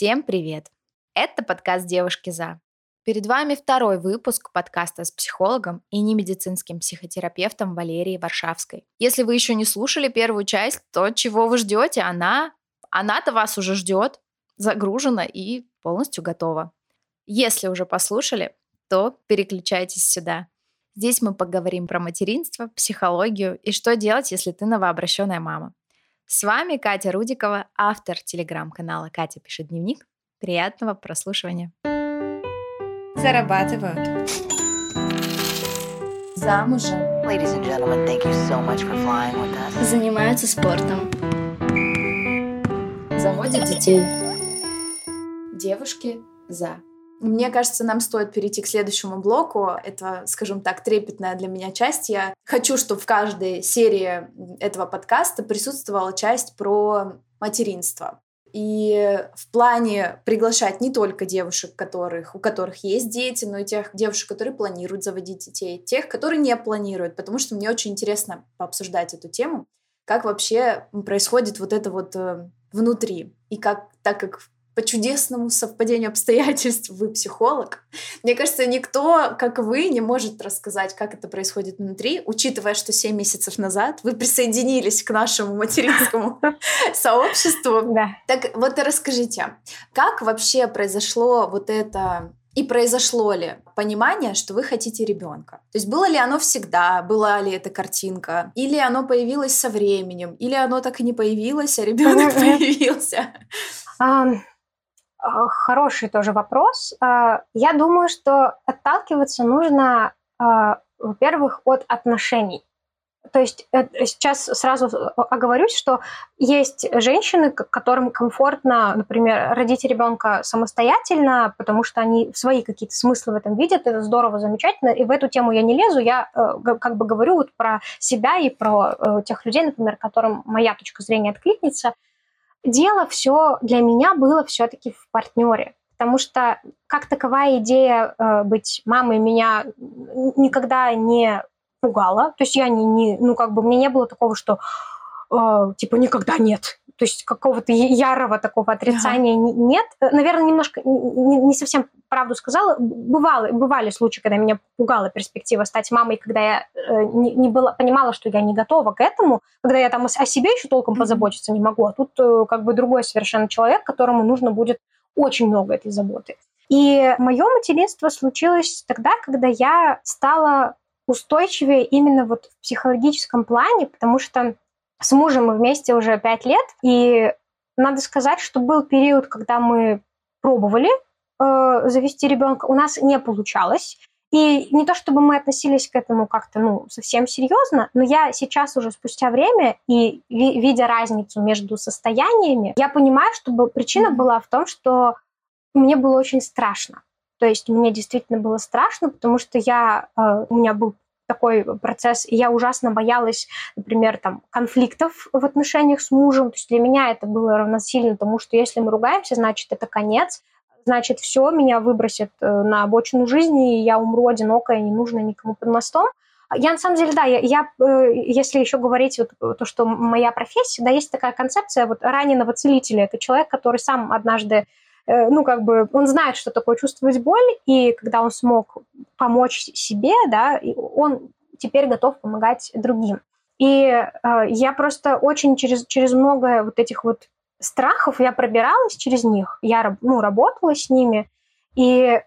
Всем привет! Это подкаст «Девушки за». Перед вами второй выпуск подкаста с психологом и немедицинским психотерапевтом Валерией Варшавской. Если вы еще не слушали первую часть, то чего вы ждете? Она, она-то вас уже ждет, загружена и полностью готова. Если уже послушали, то переключайтесь сюда. Здесь мы поговорим про материнство, психологию и что делать, если ты новообращенная мама. С вами Катя Рудикова, автор телеграм-канала «Катя пишет дневник». Приятного прослушивания. Зарабатывают. Замужем. Ladies and gentlemen, thank you so much for flying with us. Занимаются спортом. Заводят детей. Девушки за. Мне кажется, нам стоит перейти к следующему блоку. Это, скажем так, трепетная для меня часть. Я хочу, чтобы в каждой серии этого подкаста присутствовала часть про материнство. И в плане приглашать не только девушек, которых, у которых есть дети, но и тех девушек, которые планируют заводить детей, тех, которые не планируют, потому что мне очень интересно пообсуждать эту тему, как вообще происходит вот это вот э, внутри. И как, так как по чудесному совпадению обстоятельств вы психолог. Мне кажется, никто, как вы, не может рассказать, как это происходит внутри, учитывая, что 7 месяцев назад вы присоединились к нашему материнскому сообществу. Так вот расскажите, как вообще произошло вот это и произошло ли понимание, что вы хотите ребенка? То есть было ли оно всегда, была ли эта картинка, или оно появилось со временем, или оно так и не появилось, а ребенок появился? Хороший тоже вопрос. А, я думаю, что отталкиваться нужно, а, во-первых, от отношений. То есть э, сейчас сразу оговорюсь, что есть женщины, которым комфортно, например, родить ребенка самостоятельно, потому что они свои какие-то смыслы в этом видят, это здорово, замечательно, и в эту тему я не лезу, я э, как бы говорю вот про себя и про э, тех людей, например, которым моя точка зрения откликнется – дело все для меня было все-таки в партнере. Потому что как таковая идея э, быть мамой меня никогда не пугала. То есть я не, не, ну как бы мне не было такого, что э, типа никогда нет. То есть какого-то ярого такого отрицания ага. нет. Наверное, немножко не, не совсем правду сказала. Бывало, бывали случаи, когда меня пугала перспектива стать мамой, когда я э, не, не была, понимала, что я не готова к этому, когда я там о себе еще толком позаботиться не могу. А тут э, как бы другой совершенно человек, которому нужно будет очень много этой заботы. И мое материнство случилось тогда, когда я стала устойчивее именно вот в психологическом плане, потому что с мужем мы вместе уже пять лет, и надо сказать, что был период, когда мы пробовали э, завести ребенка, у нас не получалось. И не то чтобы мы относились к этому как-то ну, совсем серьезно, но я сейчас уже спустя время и видя разницу между состояниями, я понимаю, что причина была в том, что мне было очень страшно. То есть мне действительно было страшно, потому что я, э, у меня был такой процесс. И я ужасно боялась, например, там, конфликтов в отношениях с мужем. То есть для меня это было равносильно тому, что если мы ругаемся, значит, это конец. Значит, все, меня выбросят э, на обочину жизни, и я умру одинокая, не нужно никому под мостом. Я на самом деле, да, я, я э, если еще говорить вот то, что моя профессия, да, есть такая концепция вот раненого целителя. Это человек, который сам однажды Э, ну, как бы, он знает, что такое чувствовать боль, и когда он смог помочь себе, да, он теперь готов помогать другим. И э, я просто очень через, через много вот этих вот страхов я пробиралась через них, я ну, работала с ними, и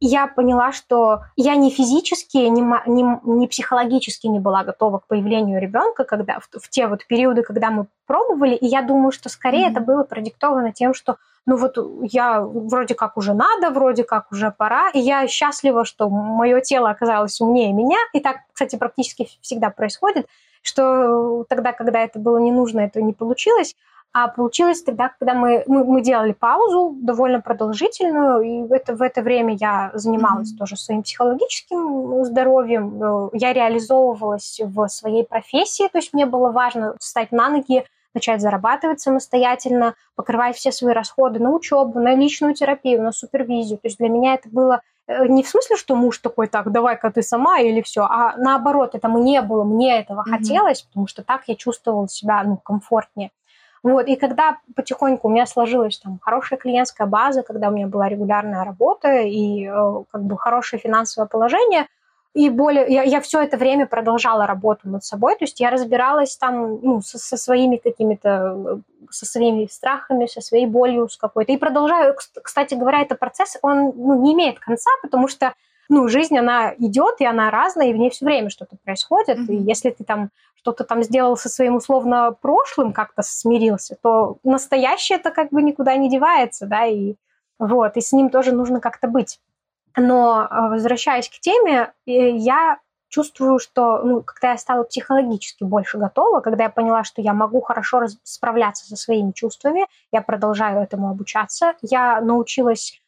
я поняла, что я ни физически, ни, ни, ни психологически не была готова к появлению ребенка, когда в, в те вот периоды, когда мы пробовали, и я думаю, что скорее mm-hmm. это было продиктовано тем, что ну вот я вроде как уже надо, вроде как уже пора, и я счастлива, что мое тело оказалось умнее меня, и так, кстати, практически всегда происходит, что тогда, когда это было не нужно, это не получилось, а получилось тогда, когда мы, мы, мы делали паузу довольно продолжительную, и это, в это время я занималась mm-hmm. тоже своим психологическим здоровьем, э, я реализовывалась в своей профессии, то есть мне было важно встать на ноги, начать зарабатывать самостоятельно, покрывать все свои расходы на учебу, на личную терапию, на супервизию. То есть для меня это было э, не в смысле, что муж такой, так, давай-ка ты сама или все, а наоборот, это мне было, мне этого mm-hmm. хотелось, потому что так я чувствовала себя ну, комфортнее. Вот, и когда потихоньку у меня сложилась там хорошая клиентская база, когда у меня была регулярная работа и э, как бы хорошее финансовое положение, и более я, я все это время продолжала работу над собой, то есть я разбиралась там ну, со, со своими какими-то, со своими страхами, со своей болью с какой-то. И продолжаю, кстати говоря, этот процесс, он ну, не имеет конца, потому что ну, жизнь, она идет, и она разная, и в ней все время что-то происходит. Mm-hmm. И если ты там что-то там сделал со своим условно прошлым, как-то смирился, то настоящее это как бы никуда не девается, да, и вот, и с ним тоже нужно как-то быть. Но а, возвращаясь к теме, э, я чувствую, что ну, когда я стала психологически больше готова, когда я поняла, что я могу хорошо справляться со своими чувствами, я продолжаю этому обучаться, я научилась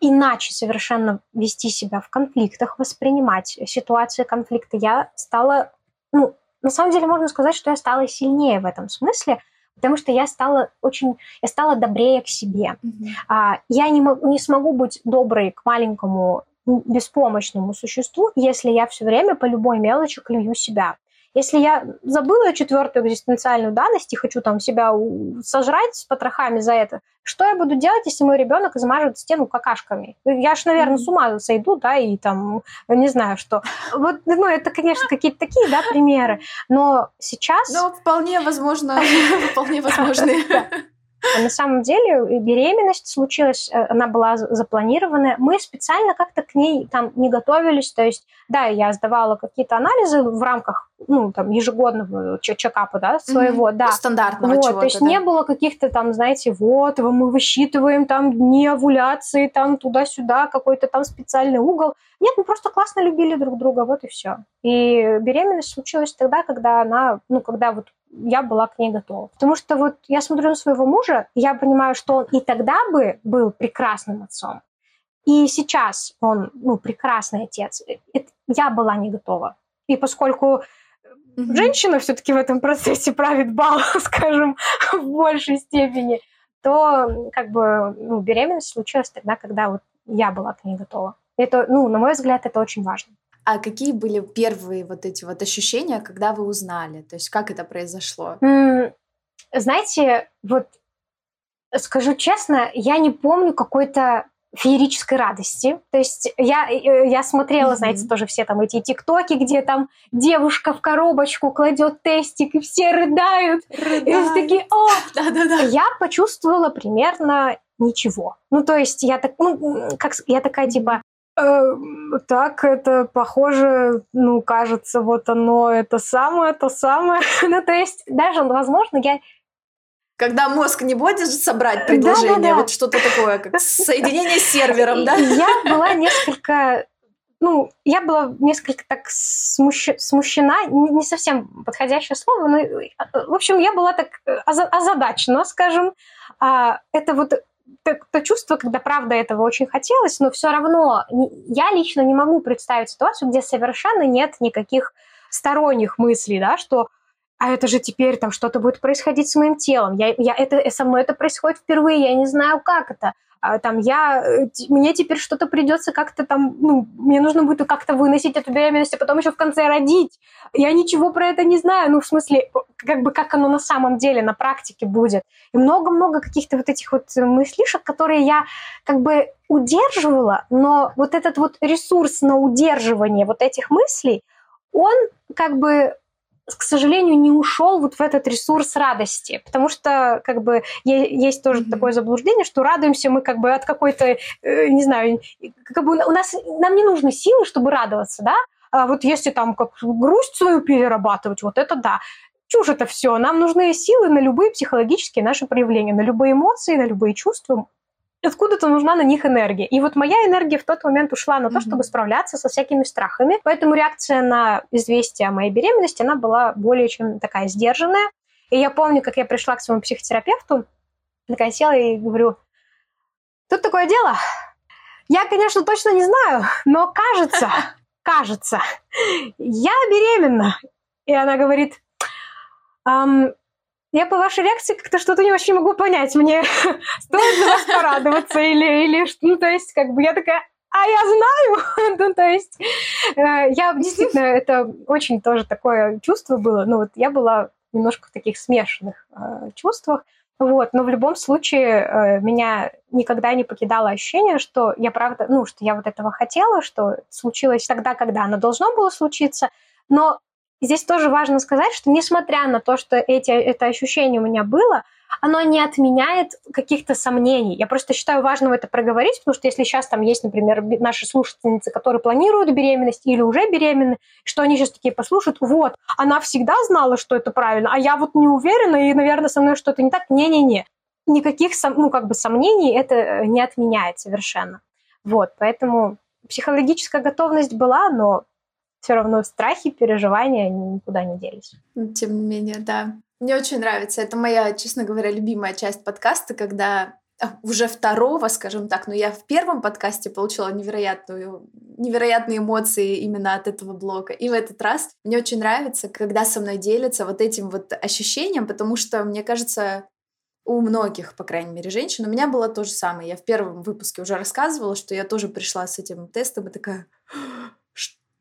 иначе совершенно вести себя в конфликтах, воспринимать ситуации конфликта. Я стала, ну, на самом деле можно сказать, что я стала сильнее в этом смысле, потому что я стала очень, я стала добрее к себе. Mm-hmm. А, я не, не смогу быть доброй к маленькому беспомощному существу, если я все время по любой мелочи клюю себя. Если я забыла четвертую экзистенциальную данность и хочу там себя сожрать с потрохами за это, что я буду делать, если мой ребенок измажет стену какашками? Я ж, наверное, с ума сойду, да, и там, не знаю, что. Вот, ну, это, конечно, какие-то такие, да, примеры. Но сейчас... Ну, вполне возможно, вполне возможные. А на самом деле беременность случилась, э, она была запланированная. Мы специально как-то к ней там не готовились. То есть, да, я сдавала какие-то анализы в рамках ну, там, ежегодного чекапа, да, своего, mm-hmm. да. Стандартного вот, чего-то, То есть да. не было каких-то там, знаете, вот, мы высчитываем там дни овуляции, там туда-сюда, какой-то там специальный угол. Нет, мы просто классно любили друг друга, вот и все. И беременность случилась тогда, когда она, ну, когда вот я была к ней готова. Потому что вот я смотрю на своего мужа, и я понимаю, что он и тогда бы был прекрасным отцом, и сейчас он, ну, прекрасный отец. Это, я была не готова. И поскольку mm-hmm. женщина все-таки в этом процессе правит бал, скажем, в большей степени, то как бы ну, беременность случилась тогда, когда вот я была к ней готова. Это, ну, на мой взгляд, это очень важно. А какие были первые вот эти вот ощущения, когда вы узнали? То есть как это произошло? Знаете, вот скажу честно, я не помню какой-то феерической радости. То есть я, э, я смотрела, mm-hmm. знаете, тоже все там эти тиктоки, где там девушка в коробочку кладет тестик, и все рыдают. рыдают. И все такие, о! Да-да-да. Я почувствовала примерно ничего. Ну, то есть я так, ну, как, я такая типа, так, это похоже, ну, кажется, вот оно, это самое, то самое. ну, то есть, даже, возможно, я... Когда мозг не будет собрать предложение, да, да, да. вот что-то такое, как соединение с сервером, да? Я была несколько ну, я была несколько так смущ... смущена, не совсем подходящее слово, но, в общем, я была так озадачена, скажем. А, это вот то, то чувство, когда правда этого очень хотелось, но все равно я лично не могу представить ситуацию, где совершенно нет никаких сторонних мыслей, да, что а это же теперь там что-то будет происходить с моим телом, я, я, это, со мной это происходит впервые, я не знаю, как это. А, там я, э, мне теперь что-то придется как-то там, ну, мне нужно будет как-то выносить эту беременность, а потом еще в конце родить. Я ничего про это не знаю, ну, в смысле, как бы как оно на самом деле, на практике будет. И много-много каких-то вот этих вот мыслишек, которые я как бы удерживала, но вот этот вот ресурс на удерживание вот этих мыслей, он как бы к сожалению, не ушел вот в этот ресурс радости, потому что как бы есть тоже mm-hmm. такое заблуждение, что радуемся мы как бы от какой-то, э, не знаю, как бы у нас нам не нужны силы, чтобы радоваться, да, а вот если там как грусть свою перерабатывать, вот это да. Чушь это все. Нам нужны силы на любые психологические наши проявления, на любые эмоции, на любые чувства откуда-то нужна на них энергия. И вот моя энергия в тот момент ушла на то, mm-hmm. чтобы справляться со всякими страхами. Поэтому реакция на известие о моей беременности, она была более чем такая сдержанная. И я помню, как я пришла к своему психотерапевту, такая села и говорю, тут такое дело. Я, конечно, точно не знаю, но кажется, кажется, я беременна. И она говорит, я по вашей реакции как-то что-то не очень могу понять. Мне стоит за вас порадоваться или, или ну, то есть, как бы я такая, а я знаю, ну, то есть, э, я действительно, это очень тоже такое чувство было, ну, вот я была немножко в таких смешанных э, чувствах, Вот, но в любом случае э, меня никогда не покидало ощущение, что я правда, ну, что я вот этого хотела, что случилось тогда, когда оно должно было случиться. Но здесь тоже важно сказать, что несмотря на то, что эти, это ощущение у меня было, оно не отменяет каких-то сомнений. Я просто считаю важным это проговорить, потому что если сейчас там есть, например, наши слушательницы, которые планируют беременность или уже беременны, что они сейчас такие послушают, вот, она всегда знала, что это правильно, а я вот не уверена, и, наверное, со мной что-то не так. Не-не-не. Никаких, ну, как бы сомнений это э, не отменяет совершенно. Вот, поэтому психологическая готовность была, но все равно страхи, переживания никуда не делись. Тем не менее, да. Мне очень нравится. Это моя, честно говоря, любимая часть подкаста, когда а, уже второго, скажем так, но я в первом подкасте получила невероятную, невероятные эмоции именно от этого блока. И в этот раз мне очень нравится, когда со мной делятся вот этим вот ощущением, потому что, мне кажется, у многих, по крайней мере, женщин, у меня было то же самое. Я в первом выпуске уже рассказывала, что я тоже пришла с этим тестом и такая,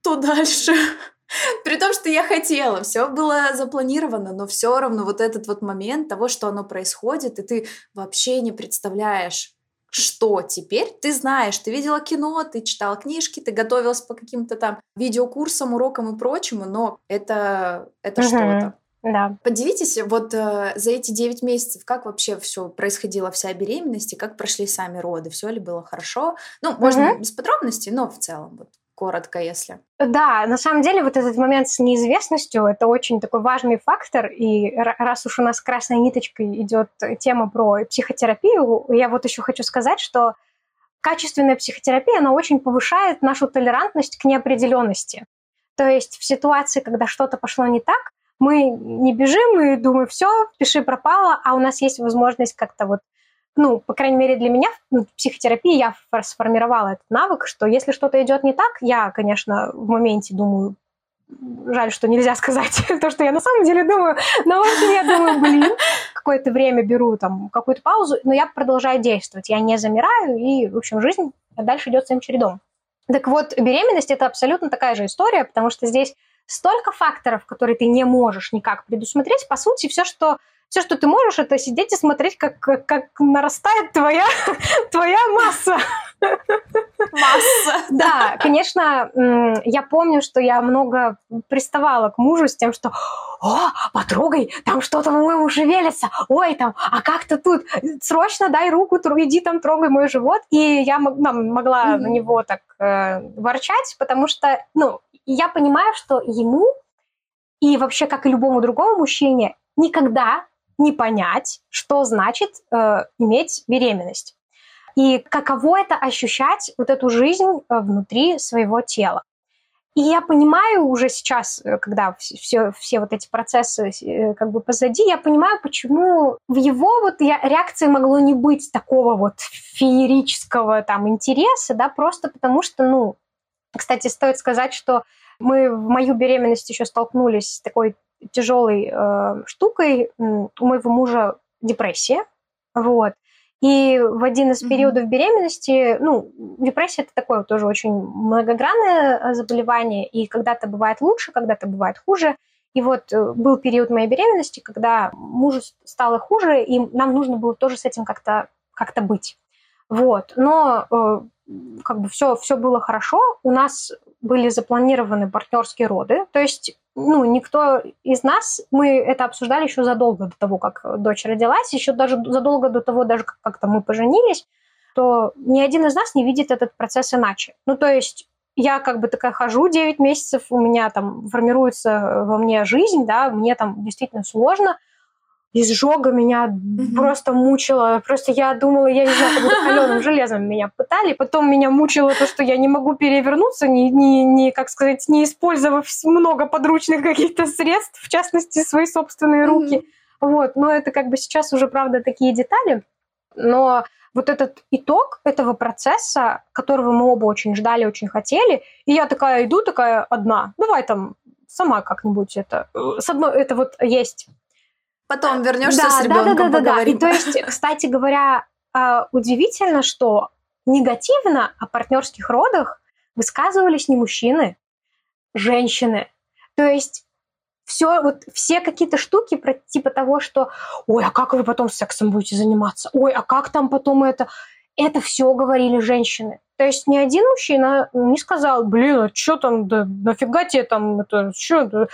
что дальше? При том, что я хотела, все было запланировано, но все равно вот этот вот момент того, что оно происходит, и ты вообще не представляешь, что теперь ты знаешь, ты видела кино, ты читала книжки, ты готовилась по каким-то там видеокурсам, урокам и прочему, но это, это угу. что-то. Да. Поделитесь вот э, за эти 9 месяцев, как вообще все происходило, вся беременность, и как прошли сами роды, все ли было хорошо? Ну, можно угу. без подробностей, но в целом вот коротко, если. Да, на самом деле вот этот момент с неизвестностью – это очень такой важный фактор, и раз уж у нас красной ниточкой идет тема про психотерапию, я вот еще хочу сказать, что качественная психотерапия, она очень повышает нашу толерантность к неопределенности. То есть в ситуации, когда что-то пошло не так, мы не бежим и думаем, все, пиши пропало, а у нас есть возможность как-то вот ну, по крайней мере, для меня в психотерапии я сформировала этот навык, что если что-то идет не так, я, конечно, в моменте думаю, жаль, что нельзя сказать то, что я на самом деле думаю, но, в общем, я думаю, блин, какое-то время беру там какую-то паузу, но я продолжаю действовать, я не замираю, и, в общем, жизнь дальше идет своим чередом. Так вот, беременность – это абсолютно такая же история, потому что здесь столько факторов, которые ты не можешь никак предусмотреть. По сути, все, что все, что ты можешь, это сидеть и смотреть, как, как, как нарастает твоя, твоя масса. Масса. Да, конечно, я помню, что я много приставала к мужу с тем, что «О, потрогай, там что-то, по-моему, шевелится, ой, там, а как-то тут, срочно дай руку, иди там трогай мой живот». И я могла mm-hmm. на него так э, ворчать, потому что, ну, я понимаю, что ему и вообще, как и любому другому мужчине, никогда не понять, что значит э, иметь беременность. И каково это ощущать вот эту жизнь э, внутри своего тела. И я понимаю уже сейчас, э, когда все, все вот эти процессы э, как бы позади, я понимаю, почему в его вот я, реакции могло не быть такого вот феерического там интереса, да, просто потому что, ну, кстати, стоит сказать, что мы в мою беременность еще столкнулись с такой тяжелой э, штукой. У моего мужа депрессия, вот. И в один из периодов mm-hmm. беременности, ну, депрессия это такое тоже очень многогранное э, заболевание, и когда-то бывает лучше, когда-то бывает хуже. И вот э, был период моей беременности, когда мужу стало хуже, и нам нужно было тоже с этим как-то как быть. Вот. Но э, как бы все, все было хорошо. У нас были запланированы партнерские роды. То есть ну, никто из нас, мы это обсуждали еще задолго до того, как дочь родилась, еще даже задолго до того, даже как-то мы поженились, то ни один из нас не видит этот процесс иначе. Ну, то есть я как бы такая хожу 9 месяцев, у меня там формируется во мне жизнь, да, мне там действительно сложно, изжога меня mm-hmm. просто мучила. Просто я думала, я не знаю, как будто каленым железом меня пытали. Потом меня мучило то, что я не могу перевернуться, не, не, не как сказать, не использовав много подручных каких-то средств, в частности, свои собственные руки. Mm-hmm. Вот. Но это как бы сейчас уже, правда, такие детали. Но вот этот итог этого процесса, которого мы оба очень ждали, очень хотели, и я такая иду, такая одна, давай там сама как-нибудь это... С одной, это вот есть Потом вернешься да, с ребенком, да, да, да, да, И то есть, кстати говоря, а, удивительно, что негативно о партнерских родах высказывались не мужчины, женщины. То есть все, вот все какие-то штуки про типа того, что ой, а как вы потом сексом будете заниматься? Ой, а как там потом это? Это все говорили женщины. То есть ни один мужчина не сказал, блин, а что там, да нафига тебе там, это, что,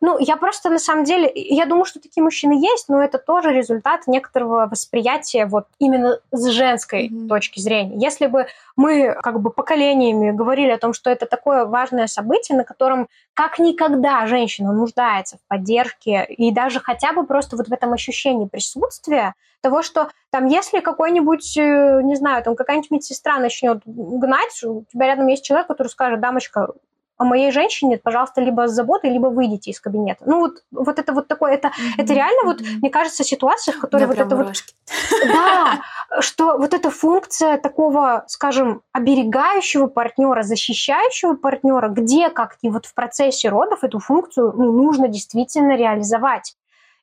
ну, я просто на самом деле, я думаю, что такие мужчины есть, но это тоже результат некоторого восприятия вот именно с женской mm-hmm. точки зрения. Если бы мы как бы поколениями говорили о том, что это такое важное событие, на котором как никогда женщина нуждается в поддержке и даже хотя бы просто вот в этом ощущении присутствия, того, что там, если какой-нибудь, э, не знаю, там какая-нибудь медсестра начнет гнать, у тебя рядом есть человек, который скажет, дамочка, о моей женщине, пожалуйста, либо с заботой, либо выйдите из кабинета. Ну вот, вот это вот такое, это, mm-hmm. это реально вот, мне кажется, ситуация, в которой да, вот это мурашки. вот... Да, что вот эта функция такого, скажем, оберегающего партнера, защищающего партнера, где как и вот в процессе родов эту функцию ну, нужно действительно реализовать.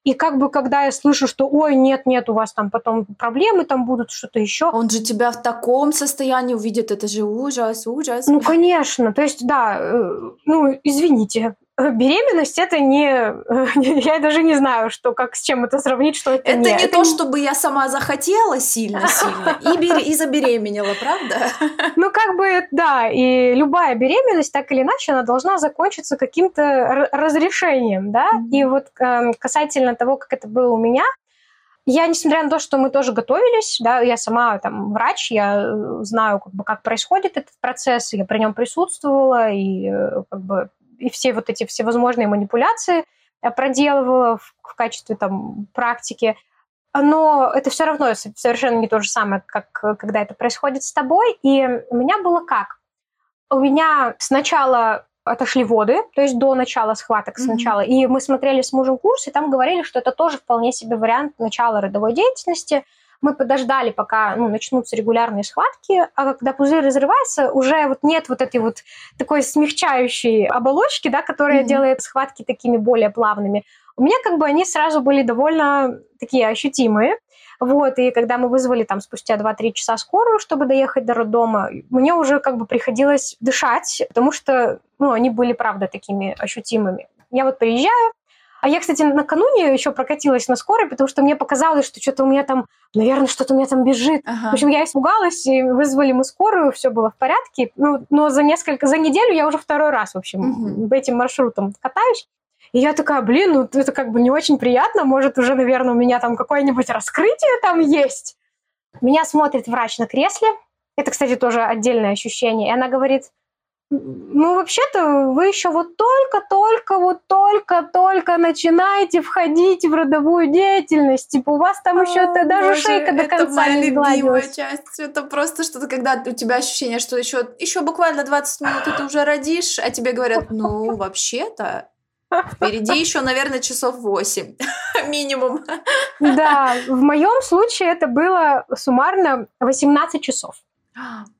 И как бы, когда я слышу, что, ой, нет, нет, у вас там потом проблемы там будут, что-то еще. Он же тебя в таком состоянии увидит, это же ужас, ужас. Ну, конечно, то есть, да, э, ну, извините, беременность это не... Я даже не знаю, что, как, с чем это сравнить, что это, это не... не это то, не... чтобы я сама захотела сильно-сильно и, бер... и забеременела, правда? Ну, как бы, да, и любая беременность, так или иначе, она должна закончиться каким-то разрешением, да, mm-hmm. и вот э, касательно того, как это было у меня, я, несмотря на то, что мы тоже готовились, да, я сама там врач, я э, знаю, как бы, как происходит этот процесс, я при нем присутствовала, и э, как бы и все вот эти всевозможные манипуляции э, проделывала в, в качестве там практики. Но это все равно совершенно не то же самое, как когда это происходит с тобой. И у меня было как? У меня сначала отошли воды, то есть до начала схваток сначала. Mm-hmm. И мы смотрели с мужем курс, и там говорили, что это тоже вполне себе вариант начала родовой деятельности – мы подождали, пока ну, начнутся регулярные схватки, а когда пузырь разрывается, уже вот нет вот этой вот такой смягчающей оболочки, да, которая mm-hmm. делает схватки такими более плавными. У меня как бы они сразу были довольно такие ощутимые. Вот, и когда мы вызвали там спустя 2-3 часа скорую, чтобы доехать до роддома, мне уже как бы приходилось дышать, потому что, ну, они были, правда, такими ощутимыми. Я вот приезжаю, а я, кстати, накануне еще прокатилась на скорой, потому что мне показалось, что что-то у меня там, наверное, что-то у меня там бежит. Ага. В общем, я испугалась, и вызвали мы скорую, все было в порядке. Ну, но за несколько, за неделю я уже второй раз, в общем, угу. этим маршрутом катаюсь. И я такая, блин, ну это как бы не очень приятно, может уже, наверное, у меня там какое-нибудь раскрытие там есть. Меня смотрит врач на кресле. Это, кстати, тоже отдельное ощущение. И она говорит, ну, вообще-то вы еще вот только-только, вот только-только начинаете входить в родовую деятельность. Типа у вас там еще это даже боже, шейка до конца это не моя любимая часть. Это просто что-то, когда у тебя ощущение, что еще, еще буквально 20 минут и ты уже родишь, а тебе говорят, ну, вообще-то Впереди еще, наверное, часов 8 минимум. Да, в моем случае это было суммарно 18 часов.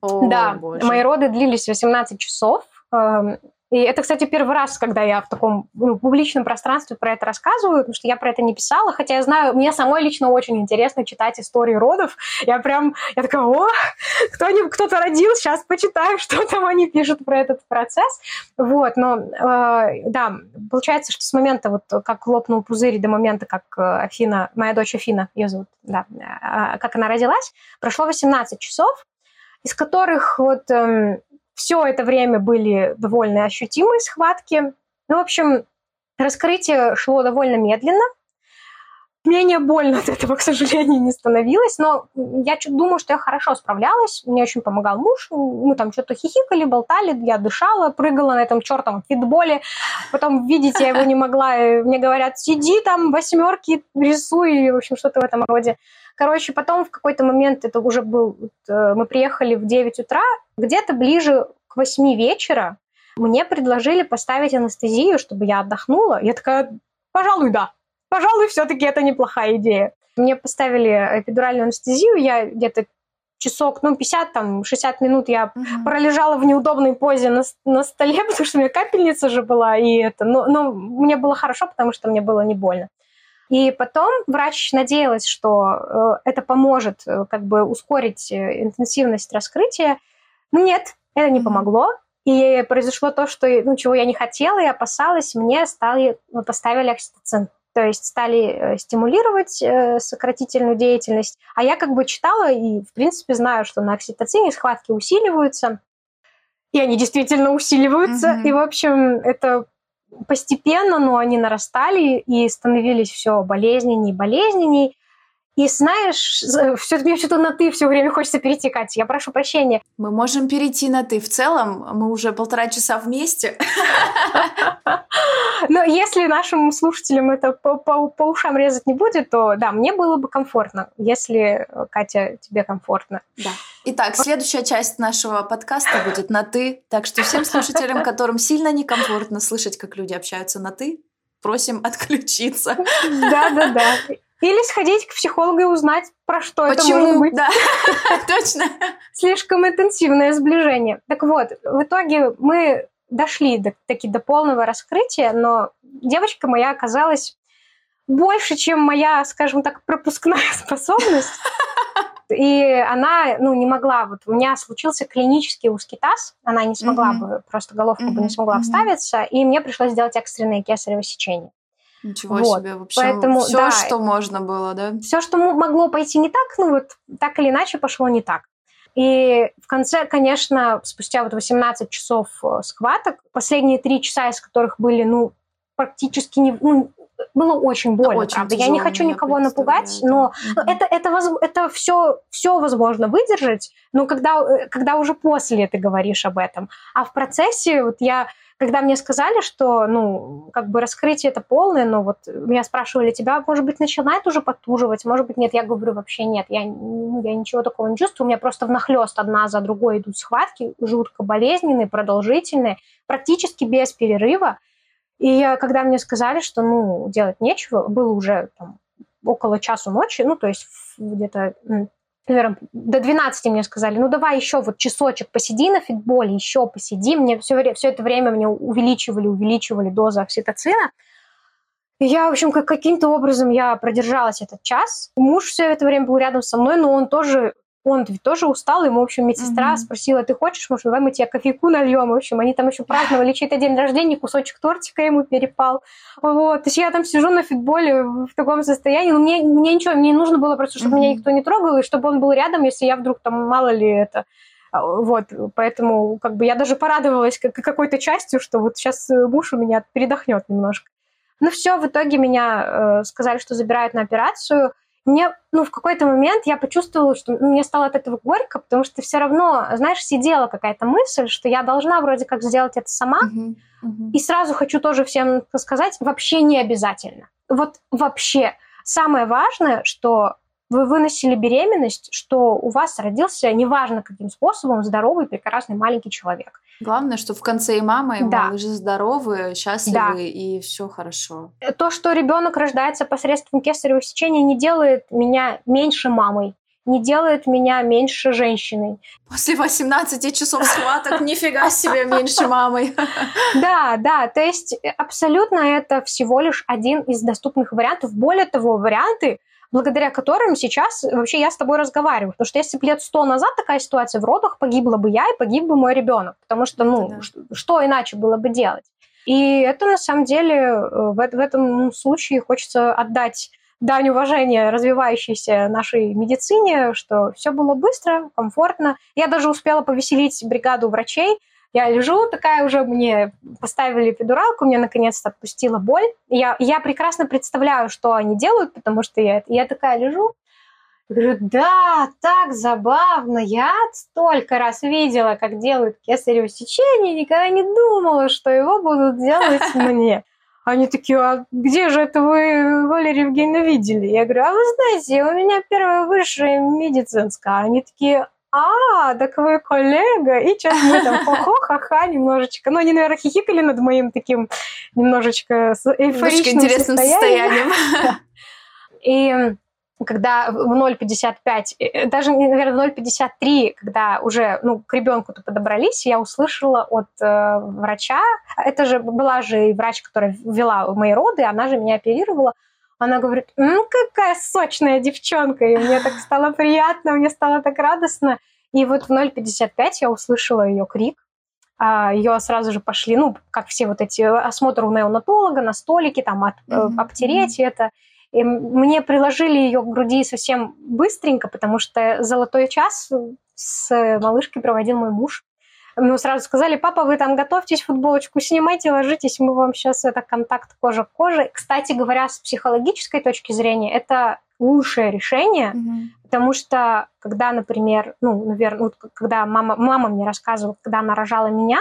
О, да, боже. мои роды длились 18 часов. Эм, и это, кстати, первый раз, когда я в таком ну, публичном пространстве про это рассказываю, потому что я про это не писала, хотя я знаю, мне самой лично очень интересно читать истории родов. Я прям, я такая, о, кто-нибудь, кто-то родил, сейчас почитаю, что там они пишут про этот процесс. Вот, но, э, да, получается, что с момента, вот как лопнул пузырь, до момента, как э, Афина, моя дочь Афина, ее зовут, да, э, как она родилась, прошло 18 часов, из которых вот эм, все это время были довольно ощутимые схватки. Ну, в общем, раскрытие шло довольно медленно. Менее больно от этого, к сожалению, не становилось, но я думаю, что я хорошо справлялась, мне очень помогал муж, мы там что-то хихикали, болтали, я дышала, прыгала на этом чертовом фитболе, потом видеть я его не могла, мне говорят, сиди там, восьмерки рисуй, в общем, что-то в этом роде. Короче, потом в какой-то момент, это уже был, э, мы приехали в 9 утра, где-то ближе к 8 вечера мне предложили поставить анестезию, чтобы я отдохнула. Я такая, пожалуй, да. Пожалуй, все-таки это неплохая идея. Мне поставили эпидуральную анестезию, я где-то часок, ну, 50, там, 60 минут я mm-hmm. пролежала в неудобной позе на, на столе, потому что у меня капельница же была, и это, но, но мне было хорошо, потому что мне было не больно. И потом врач надеялась, что э, это поможет э, как бы ускорить э, интенсивность раскрытия. Но нет, это не помогло. И произошло то, что, ну, чего я не хотела и опасалась, мне стали, ну, поставили окситоцин. То есть стали стимулировать сократительную деятельность. А я как бы читала и, в принципе, знаю, что на окситоцине схватки усиливаются. И они действительно усиливаются. Mm-hmm. И, в общем, это постепенно, но они нарастали и становились все болезненней и болезненней. И знаешь, все, мне что-то на «ты» все время хочется перейти, Катя. Я прошу прощения. Мы можем перейти на «ты». В целом, мы уже полтора часа вместе. Но если нашим слушателям это по, по, по ушам резать не будет, то да, мне было бы комфортно, если, Катя, тебе комфортно. Да. Итак, следующая часть нашего подкаста будет на «ты». Так что всем слушателям, которым сильно некомфортно слышать, как люди общаются на «ты», просим отключиться. Да-да-да. Или сходить к психологу и узнать, про что Почему? это может быть. Да, точно. Слишком интенсивное сближение. Так вот, в итоге мы дошли до, таки до полного раскрытия, но девочка моя оказалась больше, чем моя, скажем так, пропускная способность. И она, ну, не могла, вот у меня случился клинический узкий таз, она не смогла mm-hmm. бы, просто головка mm-hmm. бы не смогла mm-hmm. вставиться, и мне пришлось сделать экстренное кесарево сечение. Ничего вот. себе, вообще Поэтому, все, да, что можно было, да? Все, что могло пойти не так, ну вот так или иначе пошло не так. И в конце, конечно, спустя вот 18 часов э, схваток, последние три часа из которых были, ну, практически не, ну, было очень больно, очень правда. Я не хочу никого напугать, но mm это, это, воз, это все, все возможно выдержать, но когда, э, когда уже после ты говоришь об этом. А в процессе вот я когда мне сказали, что, ну, как бы раскрытие это полное, но вот меня спрашивали, тебя, может быть, начинает уже потуживать, может быть, нет, я говорю, вообще нет, я, ну, я ничего такого не чувствую, у меня просто внахлёст одна за другой идут схватки, жутко болезненные, продолжительные, практически без перерыва, и когда мне сказали, что, ну, делать нечего, было уже там, около часу ночи, ну, то есть где-то наверное, до 12 мне сказали, ну давай еще вот часочек посиди на фитболе, еще посиди. Мне все, все это время мне увеличивали, увеличивали дозу окситоцина. И я, в общем, как, каким-то образом я продержалась этот час. Муж все это время был рядом со мной, но он тоже он ведь тоже устал, ему, в общем, медсестра mm-hmm. спросила, ты хочешь, может, давай мы тебе кофейку нальем, в общем, они там еще праздновали чей-то день рождения, кусочек тортика ему перепал, вот, то есть я там сижу на фитболе в таком состоянии, но мне, мне ничего, мне нужно было просто, чтобы mm-hmm. меня никто не трогал, и чтобы он был рядом, если я вдруг там, мало ли это, а, вот, поэтому как бы я даже порадовалась какой-то частью, что вот сейчас муж у меня передохнет немножко. Ну все, в итоге меня э, сказали, что забирают на операцию, мне, ну, в какой-то момент я почувствовала, что мне стало от этого горько, потому что все равно, знаешь, сидела какая-то мысль, что я должна вроде как сделать это сама. Uh-huh, uh-huh. И сразу хочу тоже всем сказать, вообще не обязательно. Вот вообще. Самое важное, что вы выносили беременность, что у вас родился, неважно каким способом, здоровый, прекрасный маленький человек. Главное, что в конце и мама, и да. малыш здоровы, счастливы, да. и все хорошо. То, что ребенок рождается посредством кесарево сечения, не делает меня меньше мамой не делает меня меньше женщиной. После 18 часов схваток нифига себе меньше мамой. Да, да, то есть абсолютно это всего лишь один из доступных вариантов. Более того, варианты благодаря которым сейчас вообще я с тобой разговариваю. Потому что если бы лет сто назад такая ситуация в родах, погибла бы я и погиб бы мой ребенок. Потому что, ну, да. что, что иначе было бы делать? И это на самом деле э, в, в этом случае хочется отдать дань уважения развивающейся нашей медицине, что все было быстро, комфортно. Я даже успела повеселить бригаду врачей, я лежу такая уже, мне поставили эпидуралку, мне наконец-то отпустила боль. Я, я прекрасно представляю, что они делают, потому что я, я такая лежу, говорю, да, так забавно, я столько раз видела, как делают кесарево сечение, никогда не думала, что его будут делать мне. Они такие, а где же это вы, Валерия Евгеньевна, видели? Я говорю, а вы знаете, у меня первая высшая медицинская. Они такие, а, так вы коллега, и что мы там хо-хо, ха-ха, немножечко. Ну, они, наверное, хихикали над моим таким немножечко эйфоричным интересным состоянием. И когда в 0,55, э, даже, наверное, 0,53, когда уже ну, к ребенку-то подобрались, я услышала от э, врача, это же была же и врач, которая вела мои роды, она же меня оперировала, она говорит, ну какая сочная девчонка, и мне так стало приятно, мне стало так радостно. И вот в 0.55 я услышала ее крик, а, ее сразу же пошли, ну, как все вот эти осмотры у неонатолога на столике, там, от, mm-hmm. обтереть это. И мне приложили ее к груди совсем быстренько, потому что золотой час с малышкой проводил мой муж. Мы сразу сказали, папа, вы там готовьтесь, футболочку снимайте, ложитесь, мы вам сейчас это контакт кожа к коже. Кстати говоря, с психологической точки зрения, это лучшее решение, mm-hmm. потому что когда, например, ну, наверное, вот, когда мама, мама мне рассказывала, когда она рожала меня,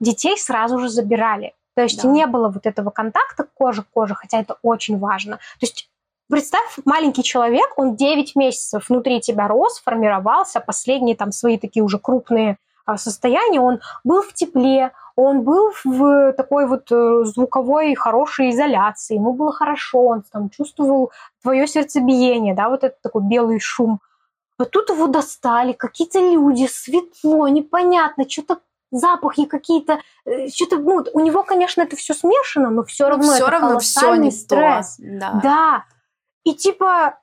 детей сразу же забирали. То есть да. не было вот этого контакта кожи к коже, хотя это очень важно. То есть Представь, маленький человек, он 9 месяцев внутри тебя рос, формировался, последние там свои такие уже крупные а, состояния, он был в тепле, он был в такой вот э, звуковой хорошей изоляции, ему было хорошо, он там чувствовал твое сердцебиение, да, вот этот такой белый шум. А тут его достали какие-то люди, светло, непонятно, что-то запахи какие-то, э, что-то, ну, у него, конечно, это все смешано, но все равно все это равно все не стресс. То. Да. да. И типа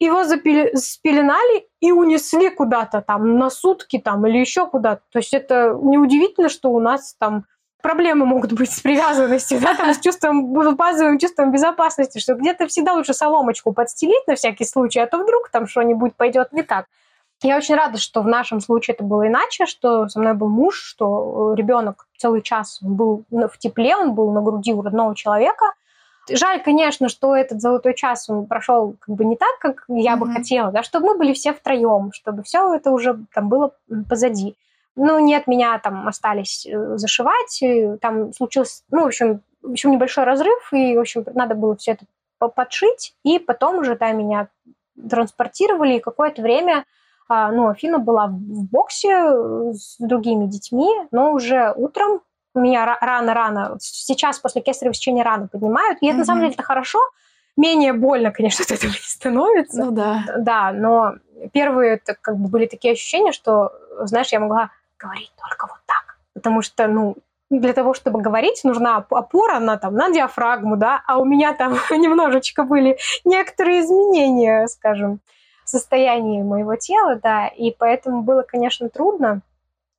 его спеленали и унесли куда-то там на сутки там или еще куда-то. То есть это неудивительно, что у нас там проблемы могут быть с привязанностью, да, там, с чувством, базовым чувством безопасности, что где-то всегда лучше соломочку подстелить на всякий случай, а то вдруг там что-нибудь пойдет не так. Я очень рада, что в нашем случае это было иначе, что со мной был муж, что ребенок целый час был в тепле, он был на груди у родного человека, Жаль, конечно, что этот золотой час он прошел как бы не так, как я mm-hmm. бы хотела, да, чтобы мы были все втроем, чтобы все это уже там было позади. Ну, нет, меня там остались э, зашивать, там случился, ну, в общем, в общем, небольшой разрыв, и, в общем, надо было все это подшить, и потом уже, да, меня транспортировали, и какое-то время, а, ну, Афина была в боксе э, с другими детьми, но уже утром меня рано-рано, сейчас после кесарево сечения рано поднимают, и это mm-hmm. на самом деле это хорошо, менее больно, конечно, от этого не становится. Ну да. Да, но первые это как бы были такие ощущения, что, знаешь, я могла говорить только вот так, потому что, ну, для того, чтобы говорить, нужна опора на, там, на диафрагму, да, а у меня там немножечко были некоторые изменения, скажем, в состоянии моего тела, да, и поэтому было, конечно, трудно.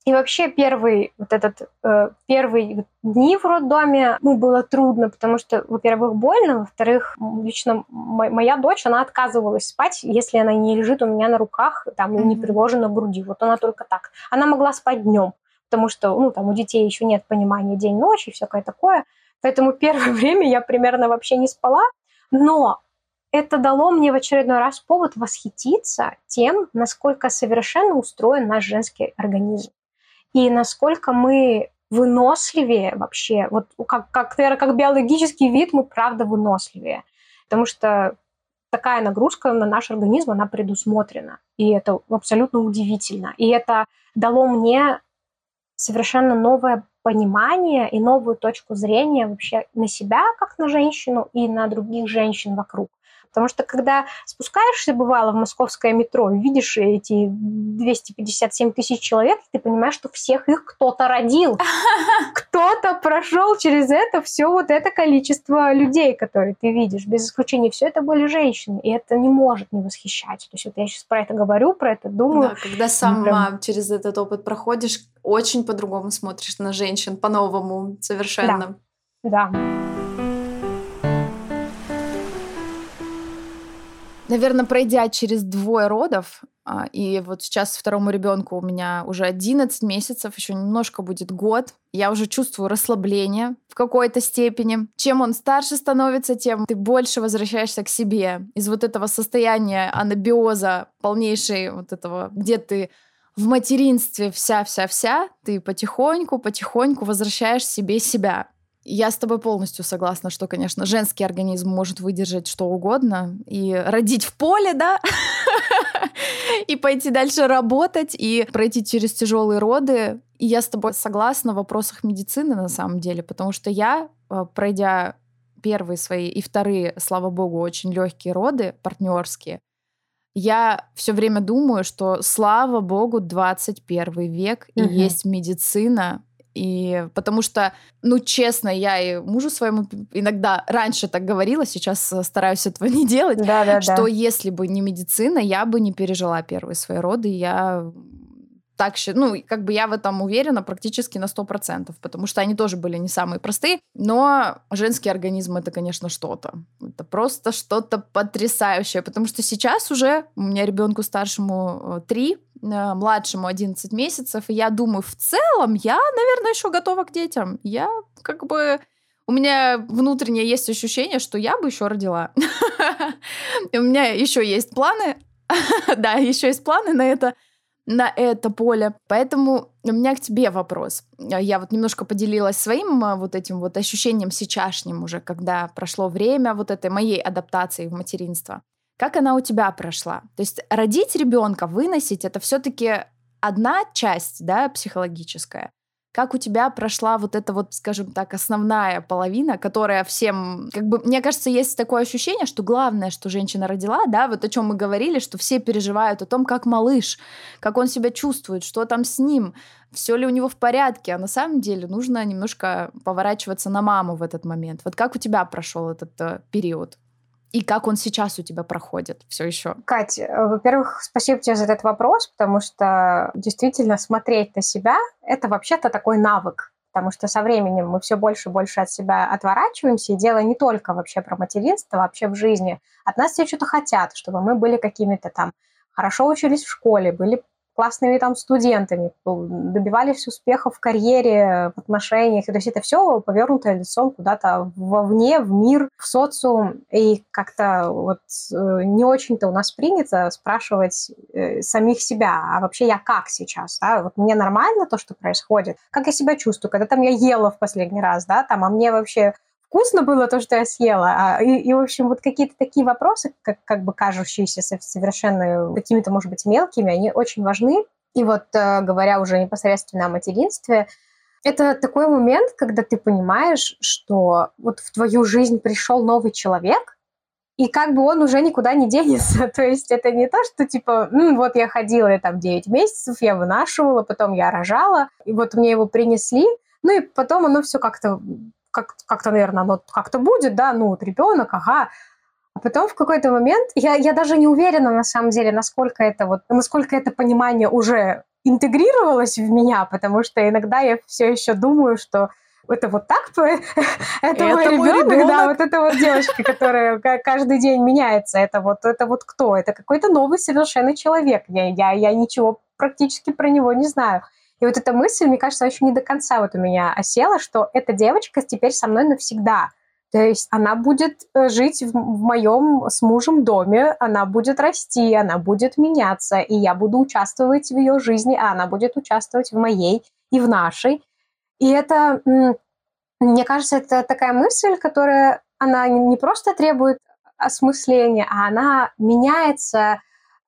И вообще первый вот этот э, первый дни в роддоме ну, было трудно, потому что, во-первых, больно, во-вторых, лично моя дочь, она отказывалась спать, если она не лежит у меня на руках, там, mm-hmm. не приложена к груди. Вот она только так. Она могла спать днем, потому что, ну, там у детей еще нет понимания день-ночь и всякое такое. Поэтому первое время я примерно вообще не спала. Но это дало мне в очередной раз повод восхититься тем, насколько совершенно устроен наш женский организм и насколько мы выносливее вообще, вот как, как, наверное, как биологический вид мы правда выносливее, потому что такая нагрузка на наш организм, она предусмотрена, и это абсолютно удивительно. И это дало мне совершенно новое понимание и новую точку зрения вообще на себя, как на женщину, и на других женщин вокруг. Потому что когда спускаешься, бывало, в московское метро, видишь эти 257 тысяч человек, ты понимаешь, что всех их кто-то родил. Кто-то прошел через это все вот это количество людей, которые ты видишь. Без исключения все это были женщины. И это не может не восхищать. То есть вот я сейчас про это говорю, про это думаю. Да, когда сама прям... через этот опыт проходишь, очень по-другому смотришь на женщин, по-новому совершенно. Да. да. Наверное, пройдя через двое родов, а, и вот сейчас второму ребенку у меня уже 11 месяцев, еще немножко будет год, я уже чувствую расслабление в какой-то степени. Чем он старше становится, тем ты больше возвращаешься к себе. Из вот этого состояния анабиоза полнейшей вот этого, где ты в материнстве вся-вся-вся, ты потихоньку, потихоньку возвращаешь себе себя. Я с тобой полностью согласна, что, конечно, женский организм может выдержать что угодно. И родить в поле, да, и пойти дальше работать, и пройти через тяжелые роды. И я с тобой согласна в вопросах медицины на самом деле, потому что я, э, пройдя первые свои и вторые, слава богу, очень легкие роды, партнерские, я все время думаю, что слава богу, 21 век, и есть медицина, и потому что, ну, честно, я и мужу своему иногда раньше так говорила, сейчас э, стараюсь этого не делать, да, да, что да. если бы не медицина, я бы не пережила первые свои роды. Я так, ну, как бы я в этом уверена практически на 100%, потому что они тоже были не самые простые, но женский организм это, конечно, что-то. Это просто что-то потрясающее, потому что сейчас уже у меня ребенку старшему 3, э, э, младшему 11 месяцев, и я думаю, в целом я, наверное, еще готова к детям. Я как бы у меня внутреннее есть ощущение, что я бы еще родила. У меня еще есть планы. Да, еще есть планы на это на это поле. Поэтому у меня к тебе вопрос. Я вот немножко поделилась своим а, вот этим вот ощущением сейчасшним уже, когда прошло время вот этой моей адаптации в материнство. Как она у тебя прошла? То есть родить ребенка, выносить, это все-таки одна часть, да, психологическая. Как у тебя прошла вот эта вот, скажем так, основная половина, которая всем, как бы, мне кажется, есть такое ощущение, что главное, что женщина родила, да, вот о чем мы говорили, что все переживают о том, как малыш, как он себя чувствует, что там с ним, все ли у него в порядке, а на самом деле нужно немножко поворачиваться на маму в этот момент. Вот как у тебя прошел этот э, период? И как он сейчас у тебя проходит все еще? Катя, э, во-первых, спасибо тебе за этот вопрос, потому что действительно смотреть на себя – это вообще-то такой навык, потому что со временем мы все больше и больше от себя отворачиваемся, и дело не только вообще про материнство, вообще в жизни. От нас все что-то хотят, чтобы мы были какими-то там хорошо учились в школе, были классными там студентами, добивались успехов в карьере, в отношениях. То есть это все повернутое лицом куда-то вовне, в мир, в социум. И как-то вот э, не очень-то у нас принято спрашивать э, самих себя, а вообще я как сейчас? Да? Вот мне нормально то, что происходит? Как я себя чувствую? Когда там я ела в последний раз, да, там, а мне вообще вкусно было то, что я съела. А, и, и в общем, вот какие-то такие вопросы, как, как бы кажущиеся совершенно какими-то, может быть, мелкими, они очень важны. И вот э, говоря уже непосредственно о материнстве, это такой момент, когда ты понимаешь, что вот в твою жизнь пришел новый человек, и как бы он уже никуда не денется. То есть это не то, что типа, ну, вот я ходила я там 9 месяцев, я вынашивала, потом я рожала, и вот мне его принесли, ну и потом оно все как-то как, как-то, наверное, оно как-то будет, да, ну, вот ребенок, ага. А потом в какой-то момент, я, я даже не уверена, на самом деле, насколько это вот, насколько это понимание уже интегрировалось в меня, потому что иногда я все еще думаю, что это вот так, это, это мой ребенок, ребенок, да, вот это вот девочка, которая каждый день меняется, это вот, это вот кто? Это какой-то новый совершенно человек. Я, я, я ничего практически про него не знаю. И вот эта мысль, мне кажется, еще не до конца вот у меня осела, что эта девочка теперь со мной навсегда. То есть она будет э, жить в, в моем с мужем доме, она будет расти, она будет меняться, и я буду участвовать в ее жизни, а она будет участвовать в моей и в нашей. И это, мне кажется, это такая мысль, которая, она не просто требует осмысления, а она меняется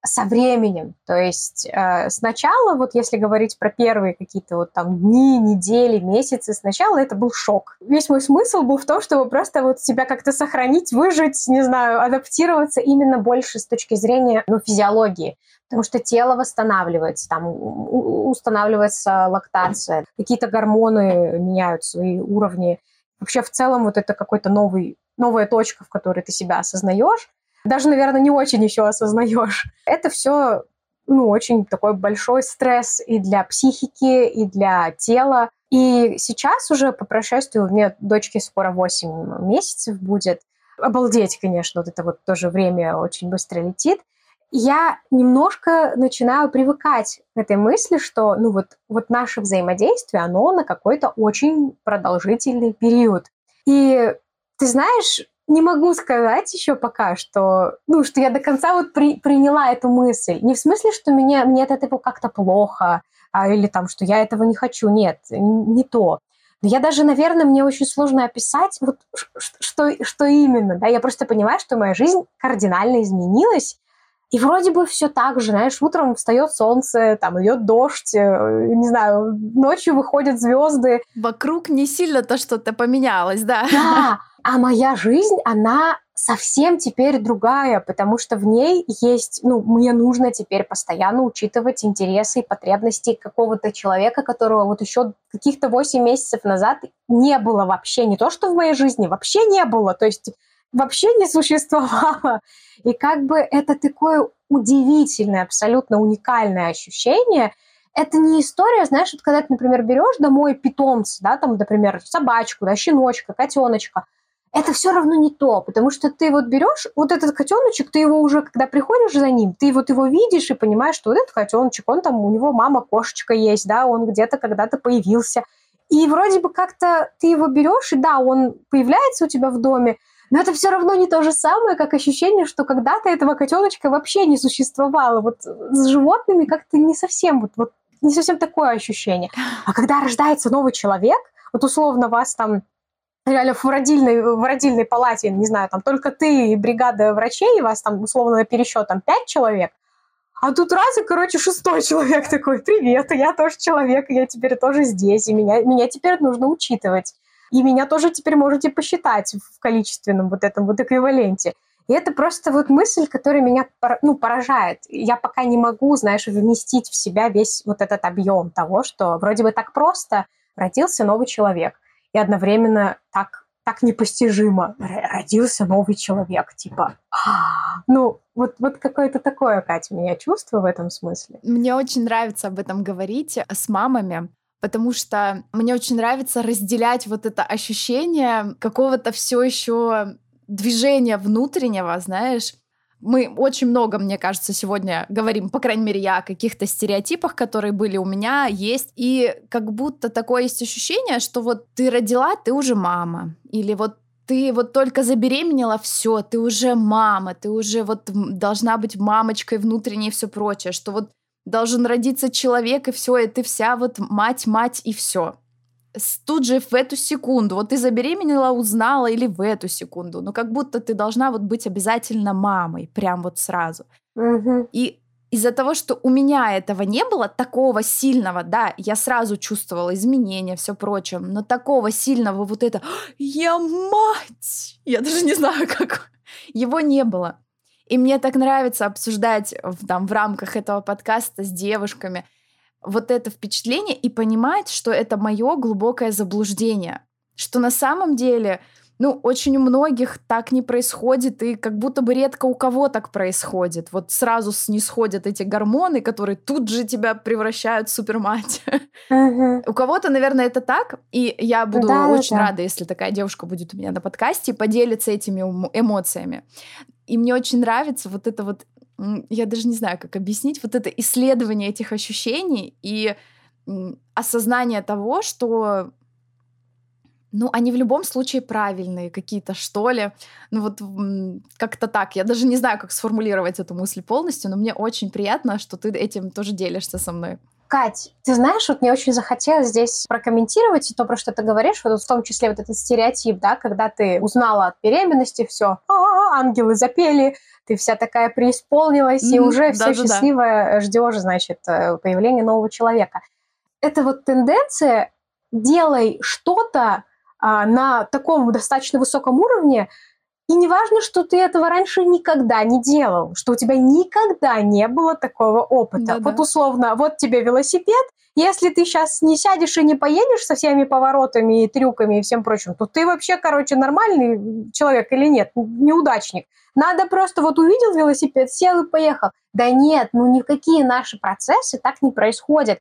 со временем. То есть э, сначала, вот если говорить про первые какие-то вот там дни, недели, месяцы, сначала это был шок. Весь мой смысл был в том, чтобы просто вот себя как-то сохранить, выжить, не знаю, адаптироваться именно больше с точки зрения ну, физиологии. Потому что тело восстанавливается, там устанавливается лактация, какие-то гормоны меняют свои уровни. Вообще в целом вот это какой-то новый, новая точка, в которой ты себя осознаешь даже, наверное, не очень еще осознаешь. Это все ну, очень такой большой стресс и для психики, и для тела. И сейчас уже по прошествию, у меня дочке скоро 8 месяцев будет, обалдеть, конечно, вот это вот тоже время очень быстро летит, я немножко начинаю привыкать к этой мысли, что ну вот, вот наше взаимодействие, оно на какой-то очень продолжительный период. И ты знаешь, не могу сказать еще пока, что, ну, что я до конца вот при, приняла эту мысль. Не в смысле, что мне, мне от этого как-то плохо, а, или там, что я этого не хочу. Нет, не то. Но я даже, наверное, мне очень сложно описать, вот что, что именно. Да? Я просто понимаю, что моя жизнь кардинально изменилась, и вроде бы все так же, знаешь, утром встает солнце, там идет дождь, э, не знаю, ночью выходят звезды. Вокруг не сильно-то что-то поменялось, да. Да, а моя жизнь, она совсем теперь другая, потому что в ней есть, ну, мне нужно теперь постоянно учитывать интересы и потребности какого-то человека, которого вот еще каких-то 8 месяцев назад не было вообще, не то что в моей жизни, вообще не было, то есть вообще не существовало. И как бы это такое удивительное, абсолютно уникальное ощущение – это не история, знаешь, вот когда ты, например, берешь домой питомца, да, там, например, собачку, да, щеночка, котеночка, это все равно не то, потому что ты вот берешь вот этот котеночек, ты его уже, когда приходишь за ним, ты вот его видишь и понимаешь, что вот этот котеночек, он там, у него мама кошечка есть, да, он где-то когда-то появился. И вроде бы как-то ты его берешь, и да, он появляется у тебя в доме, но это все равно не то же самое, как ощущение, что когда-то этого котеночка вообще не существовало. Вот с животными как-то не совсем вот, вот не совсем такое ощущение. А когда рождается новый человек, вот условно вас там реально в родильной, в родильной палате, не знаю, там только ты и бригада врачей, вас там условно на пересчет там пять человек, а тут раз и, короче, шестой человек такой, привет, я тоже человек, я теперь тоже здесь, и меня, меня теперь нужно учитывать. И меня тоже теперь можете посчитать в количественном вот этом вот эквиваленте. И это просто вот мысль, которая меня ну, поражает. Я пока не могу, знаешь, вместить в себя весь вот этот объем того, что вроде бы так просто родился новый человек, и одновременно так так непостижимо. Родился новый человек, типа. А, ну, вот, вот какое-то такое, Катя, у меня чувство в этом смысле. Мне очень нравится об этом говорить с мамами, потому что мне очень нравится разделять вот это ощущение какого-то все еще движения внутреннего, знаешь, мы очень много, мне кажется, сегодня говорим, по крайней мере, я о каких-то стереотипах, которые были у меня, есть. И как будто такое есть ощущение, что вот ты родила, ты уже мама. Или вот ты вот только забеременела, все, ты уже мама, ты уже вот должна быть мамочкой внутренней и все прочее, что вот должен родиться человек и все, и ты вся вот мать, мать и все тут же в эту секунду. Вот ты забеременела, узнала или в эту секунду. Но как будто ты должна вот быть обязательно мамой, прям вот сразу. Угу. И из-за того, что у меня этого не было, такого сильного, да, я сразу чувствовала изменения, все прочее, но такого сильного вот это «я мать!» Я даже не знаю, как... Его не было. И мне так нравится обсуждать там, в рамках этого подкаста с девушками – вот это впечатление и понимать, что это мое глубокое заблуждение. Что на самом деле, ну, очень у многих так не происходит, и как будто бы редко у кого так происходит. Вот сразу снисходят эти гормоны, которые тут же тебя превращают в супермать. У кого-то, наверное, это так, и я буду очень рада, если такая девушка будет у меня на подкасте и поделится этими эмоциями. И мне очень нравится вот это вот я даже не знаю, как объяснить, вот это исследование этих ощущений и осознание того, что ну, они в любом случае правильные какие-то, что ли. Ну, вот как-то так. Я даже не знаю, как сформулировать эту мысль полностью, но мне очень приятно, что ты этим тоже делишься со мной. Кать, ты знаешь, вот мне очень захотелось здесь прокомментировать то, про что ты говоришь, вот в том числе вот этот стереотип, да, когда ты узнала от беременности, все, ангелы запели, ты вся такая преисполнилась, mm-hmm, и уже все счастливая ждешь, значит, э, появления нового человека. Это вот тенденция делай что-то а, на таком достаточно высоком уровне, и не важно, что ты этого раньше никогда не делал, что у тебя никогда не было такого опыта. Да-да. Вот условно, вот тебе велосипед, если ты сейчас не сядешь и не поедешь со всеми поворотами и трюками и всем прочим, то ты вообще, короче, нормальный человек или нет, неудачник. Надо просто вот увидел велосипед, сел и поехал. Да нет, ну никакие наши процессы так не происходят.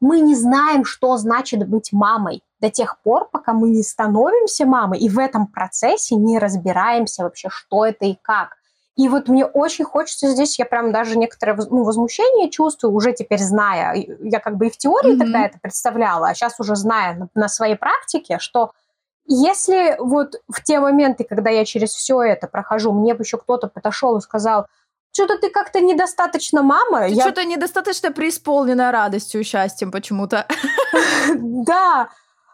Мы не знаем, что значит быть мамой до тех пор, пока мы не становимся мамой и в этом процессе не разбираемся вообще, что это и как. И вот мне очень хочется здесь, я прям даже некоторое ну, возмущение чувствую, уже теперь зная, я как бы и в теории mm-hmm. тогда это представляла, а сейчас уже зная на, на своей практике, что если вот в те моменты, когда я через все это прохожу, мне бы еще кто-то подошел и сказал, что-то ты как-то недостаточно мама. Ты я... что-то недостаточно преисполненная радостью и счастьем почему-то. Да,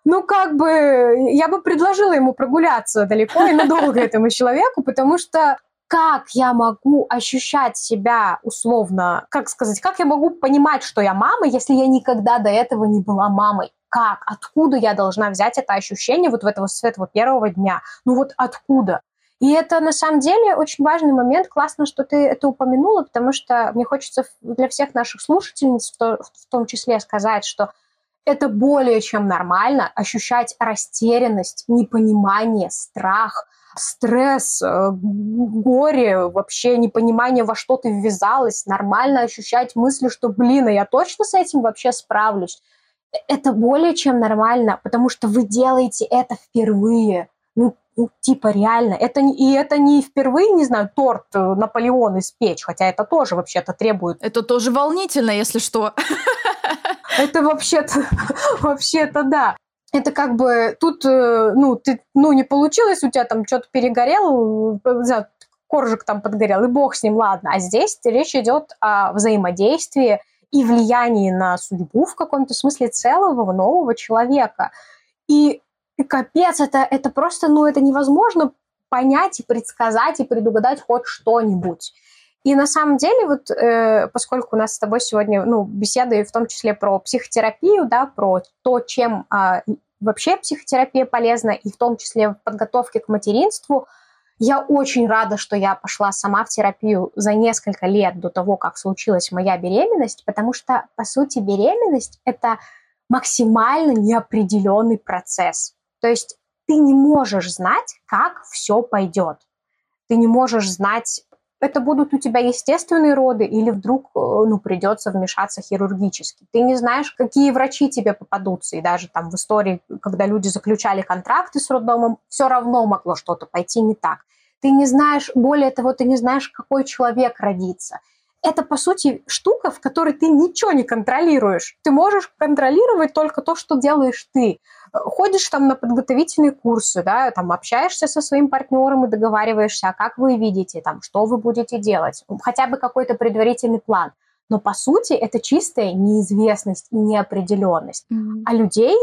ну, как бы, я бы предложила ему прогуляться далеко и надолго этому человеку, потому что как я могу ощущать себя условно, как сказать, как я могу понимать, что я мама, если я никогда до этого не была мамой? Как? Откуда я должна взять это ощущение вот в этого, с этого первого дня? Ну вот откуда? И это на самом деле очень важный момент. Классно, что ты это упомянула, потому что мне хочется для всех наших слушательниц в том числе сказать, что это более чем нормально ощущать растерянность, непонимание, страх, стресс, э, горе, вообще непонимание, во что ты ввязалась, нормально ощущать мысли, что, блин, а я точно с этим вообще справлюсь. Э, это более чем нормально, потому что вы делаете это впервые. Ну, ну, типа реально. Это, и это не впервые, не знаю, торт э, Наполеон испечь, хотя это тоже вообще-то требует... Это тоже волнительно, если что. Это вообще-то, вообще-то да. Это как бы тут, э, ну, ты, ну, не получилось, у тебя там что-то перегорел, э, коржик там подгорел, и бог с ним, ладно. А здесь речь идет о взаимодействии и влиянии на судьбу в каком-то смысле целого нового человека. И капец, это, это просто, ну, это невозможно понять и предсказать и предугадать хоть что-нибудь. И на самом деле, вот э, поскольку у нас с тобой сегодня ну, беседы в том числе про психотерапию, да, про то, чем э, вообще психотерапия полезна, и в том числе в подготовке к материнству, я очень рада, что я пошла сама в терапию за несколько лет до того, как случилась моя беременность, потому что, по сути, беременность – это максимально неопределенный процесс. То есть ты не можешь знать, как все пойдет. Ты не можешь знать, это будут у тебя естественные роды или вдруг э, ну, придется вмешаться хирургически. Ты не знаешь, какие врачи тебе попадутся. И даже там в истории, когда люди заключали контракты с роддомом, все равно могло что-то пойти не так. Ты не знаешь, более того, ты не знаешь, какой человек родится это, по сути, штука, в которой ты ничего не контролируешь. Ты можешь контролировать только то, что делаешь ты. Ходишь там на подготовительные курсы, да, там общаешься со своим партнером и договариваешься, а как вы видите, там, что вы будете делать, хотя бы какой-то предварительный план. Но по сути это чистая неизвестность и неопределенность. Mm-hmm. А людей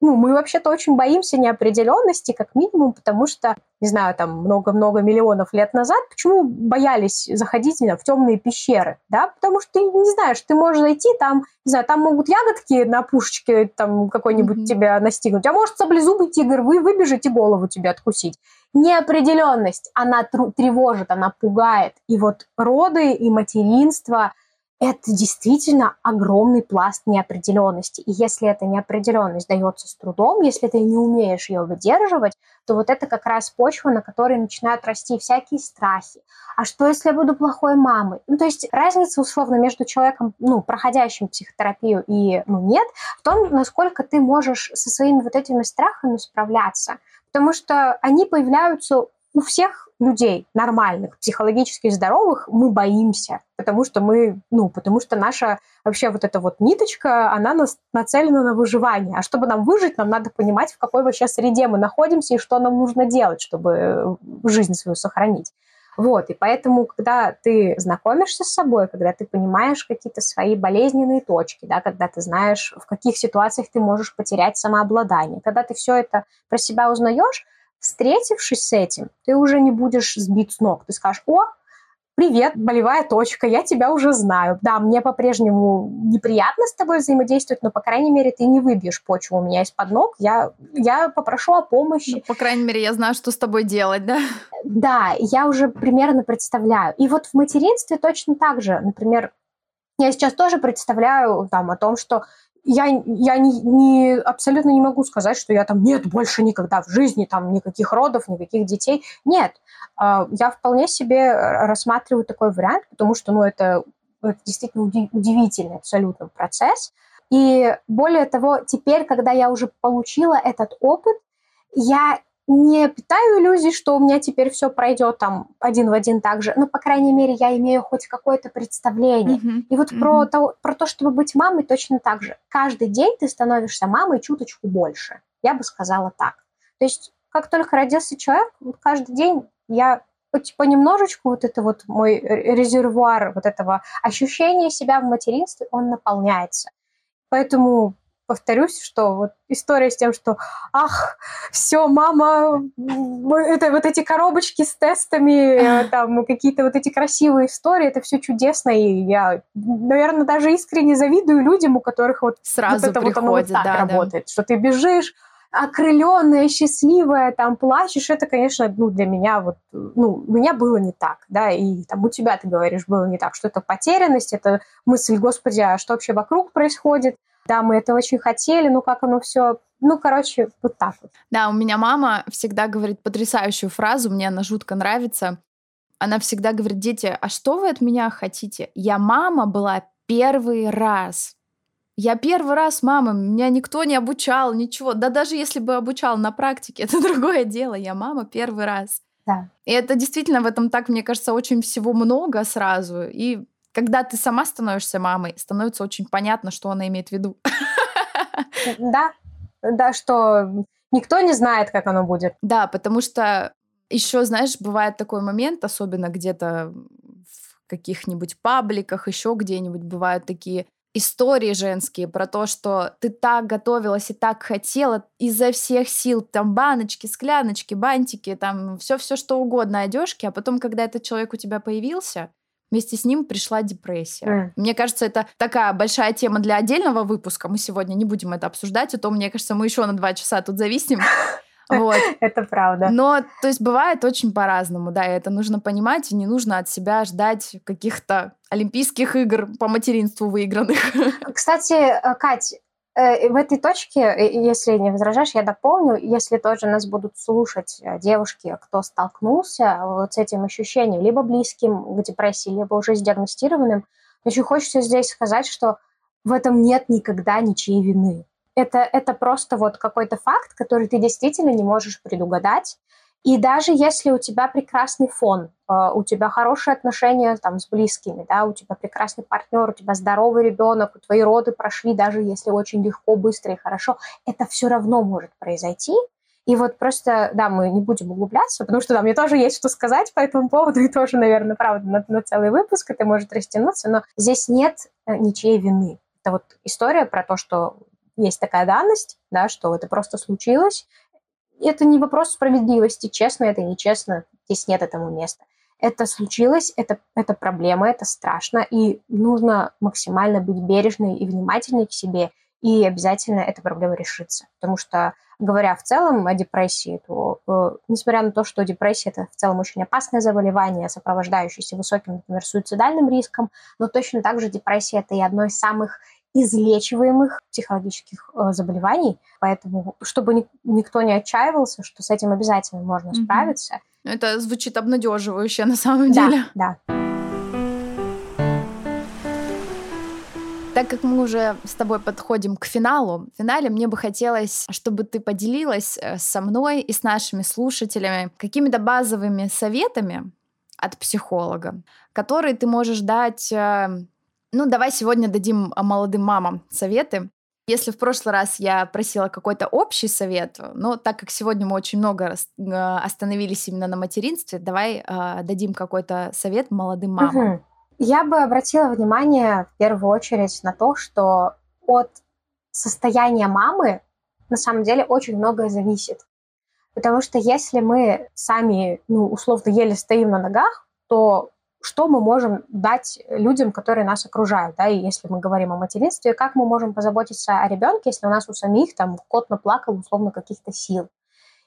ну, мы вообще-то очень боимся неопределенности, как минимум, потому что, не знаю, там много-много миллионов лет назад, почему боялись заходить в темные пещеры, да, потому что ты не знаешь, ты можешь зайти, там, не знаю, там могут ягодки на пушечке там какой-нибудь mm-hmm. тебя настигнуть, а может саблезубый тигр вы выбежать и голову тебе откусить. Неопределенность, она тревожит, она пугает. И вот роды и материнство – это действительно огромный пласт неопределенности. И если эта неопределенность дается с трудом, если ты не умеешь ее выдерживать, то вот это как раз почва, на которой начинают расти всякие страхи. А что, если я буду плохой мамой? Ну, то есть разница, условно, между человеком, ну, проходящим психотерапию и, ну, нет, в том, насколько ты можешь со своими вот этими страхами справляться. Потому что они появляются у всех людей нормальных, психологически здоровых, мы боимся, потому что мы, ну, потому что наша вообще вот эта вот ниточка, она нас нацелена на выживание. А чтобы нам выжить, нам надо понимать, в какой вообще среде мы находимся и что нам нужно делать, чтобы э, жизнь свою сохранить. Вот, и поэтому, когда ты знакомишься с собой, когда ты понимаешь какие-то свои болезненные точки, да, когда ты знаешь, в каких ситуациях ты можешь потерять самообладание, когда ты все это про себя узнаешь, Встретившись с этим, ты уже не будешь сбит с ног. Ты скажешь, о, привет, болевая точка, я тебя уже знаю. Да, мне по-прежнему неприятно с тобой взаимодействовать, но, по крайней мере, ты не выбьешь почву у меня из-под ног. Я, я попрошу о помощи. Ну, по крайней мере, я знаю, что с тобой делать, да? Да, я уже примерно представляю. И вот в материнстве точно так же. Например, я сейчас тоже представляю там о том, что я, я не, не, абсолютно не могу сказать, что я там, нет, больше никогда в жизни, там, никаких родов, никаких детей. Нет, а, я вполне себе рассматриваю такой вариант, потому что, ну, это, это действительно удивительный абсолютно процесс. И более того, теперь, когда я уже получила этот опыт, я не питаю иллюзий, что у меня теперь все пройдет там один в один так же. Ну, по крайней мере, я имею хоть какое-то представление. Mm-hmm. И вот mm-hmm. про, то, про то, чтобы быть мамой, точно так же. Каждый день ты становишься мамой чуточку больше. Я бы сказала так. То есть, как только родился человек, каждый день я понемножечку вот это вот мой резервуар вот этого ощущения себя в материнстве, он наполняется. Поэтому повторюсь, что вот история с тем, что ах, все, мама, это вот эти коробочки с тестами, там какие-то вот эти красивые истории, это все чудесно, и я, наверное, даже искренне завидую людям, у которых вот сразу вот это приходит, вот, оно вот так да, работает, да. что ты бежишь, окрыленная, счастливая, там плачешь, это, конечно, ну, для меня вот, ну, у меня было не так, да, и там у тебя, ты говоришь, было не так, что это потерянность, это мысль, господи, а что вообще вокруг происходит, да, мы это очень хотели, ну как оно все ну, короче, вот так вот. Да, у меня мама всегда говорит потрясающую фразу, мне она жутко нравится. Она всегда говорит, дети, а что вы от меня хотите? Я мама была первый раз. Я первый раз мама, меня никто не обучал, ничего. Да даже если бы обучал на практике, это другое дело. Я мама первый раз. Да. И это действительно в этом так, мне кажется, очень всего много сразу. И когда ты сама становишься мамой, становится очень понятно, что она имеет в виду. Да, да, что никто не знает, как оно будет. Да, потому что еще, знаешь, бывает такой момент, особенно где-то в каких-нибудь пабликах, еще где-нибудь бывают такие истории женские про то, что ты так готовилась и так хотела изо всех сил, там баночки, скляночки, бантики, там все-все что угодно, одежки, а потом, когда этот человек у тебя появился, вместе с ним пришла депрессия. Mm. Мне кажется, это такая большая тема для отдельного выпуска. Мы сегодня не будем это обсуждать, а то, мне кажется, мы еще на два часа тут зависнем. Вот. Это правда. Но, то есть, бывает очень по-разному, да, и это нужно понимать, и не нужно от себя ждать каких-то Олимпийских игр по материнству выигранных. Кстати, э, Кать, в этой точке, э, если не возражаешь, я дополню, если тоже нас будут слушать э, девушки, кто столкнулся вот с этим ощущением, либо близким к депрессии, либо уже с диагностированным, очень хочется здесь сказать, что в этом нет никогда ничьей вины. Это, это просто вот какой-то факт, который ты действительно не можешь предугадать, и даже если у тебя прекрасный фон, э, у тебя хорошие отношения там, с близкими, да, у тебя прекрасный партнер, у тебя здоровый ребенок, твои роды прошли, даже если очень легко, быстро и хорошо, это все равно может произойти. И вот просто, да, мы не будем углубляться, потому что да, мне тоже есть что сказать по этому поводу, и тоже, наверное, правда, на, на целый выпуск это может растянуться, но здесь нет э, ничьей вины. Это вот история про то, что есть такая данность, да, что это просто случилось, это не вопрос справедливости, честно это, нечестно, здесь нет этому места. Это случилось, это, это проблема, это страшно, и нужно максимально быть бережной и внимательной к себе, и обязательно эта проблема решится. Потому что, говоря в целом о депрессии, то, э, несмотря на то, что депрессия – это в целом очень опасное заболевание, сопровождающееся высоким, например, суицидальным риском, но точно так же депрессия – это и одно из самых излечиваемых психологических э, заболеваний. Поэтому, чтобы ни, никто не отчаивался, что с этим обязательно можно mm-hmm. справиться. Это звучит обнадеживающе на самом деле. Да, да. Так как мы уже с тобой подходим к финалу, в финале мне бы хотелось, чтобы ты поделилась э, со мной и с нашими слушателями какими-то базовыми советами от психолога, которые ты можешь дать э, ну, давай сегодня дадим а, молодым мамам советы. Если в прошлый раз я просила какой-то общий совет, но так как сегодня мы очень много а, остановились именно на материнстве, давай э, дадим какой-то совет молодым мамам. Угу. Я бы обратила внимание в первую очередь на то, что от состояния мамы на самом деле очень многое зависит. Потому что если мы сами, ну, условно, еле стоим на ногах, то что мы можем дать людям, которые нас окружают, да, и если мы говорим о материнстве, как мы можем позаботиться о ребенке, если у нас у самих там кот наплакал условно каких-то сил.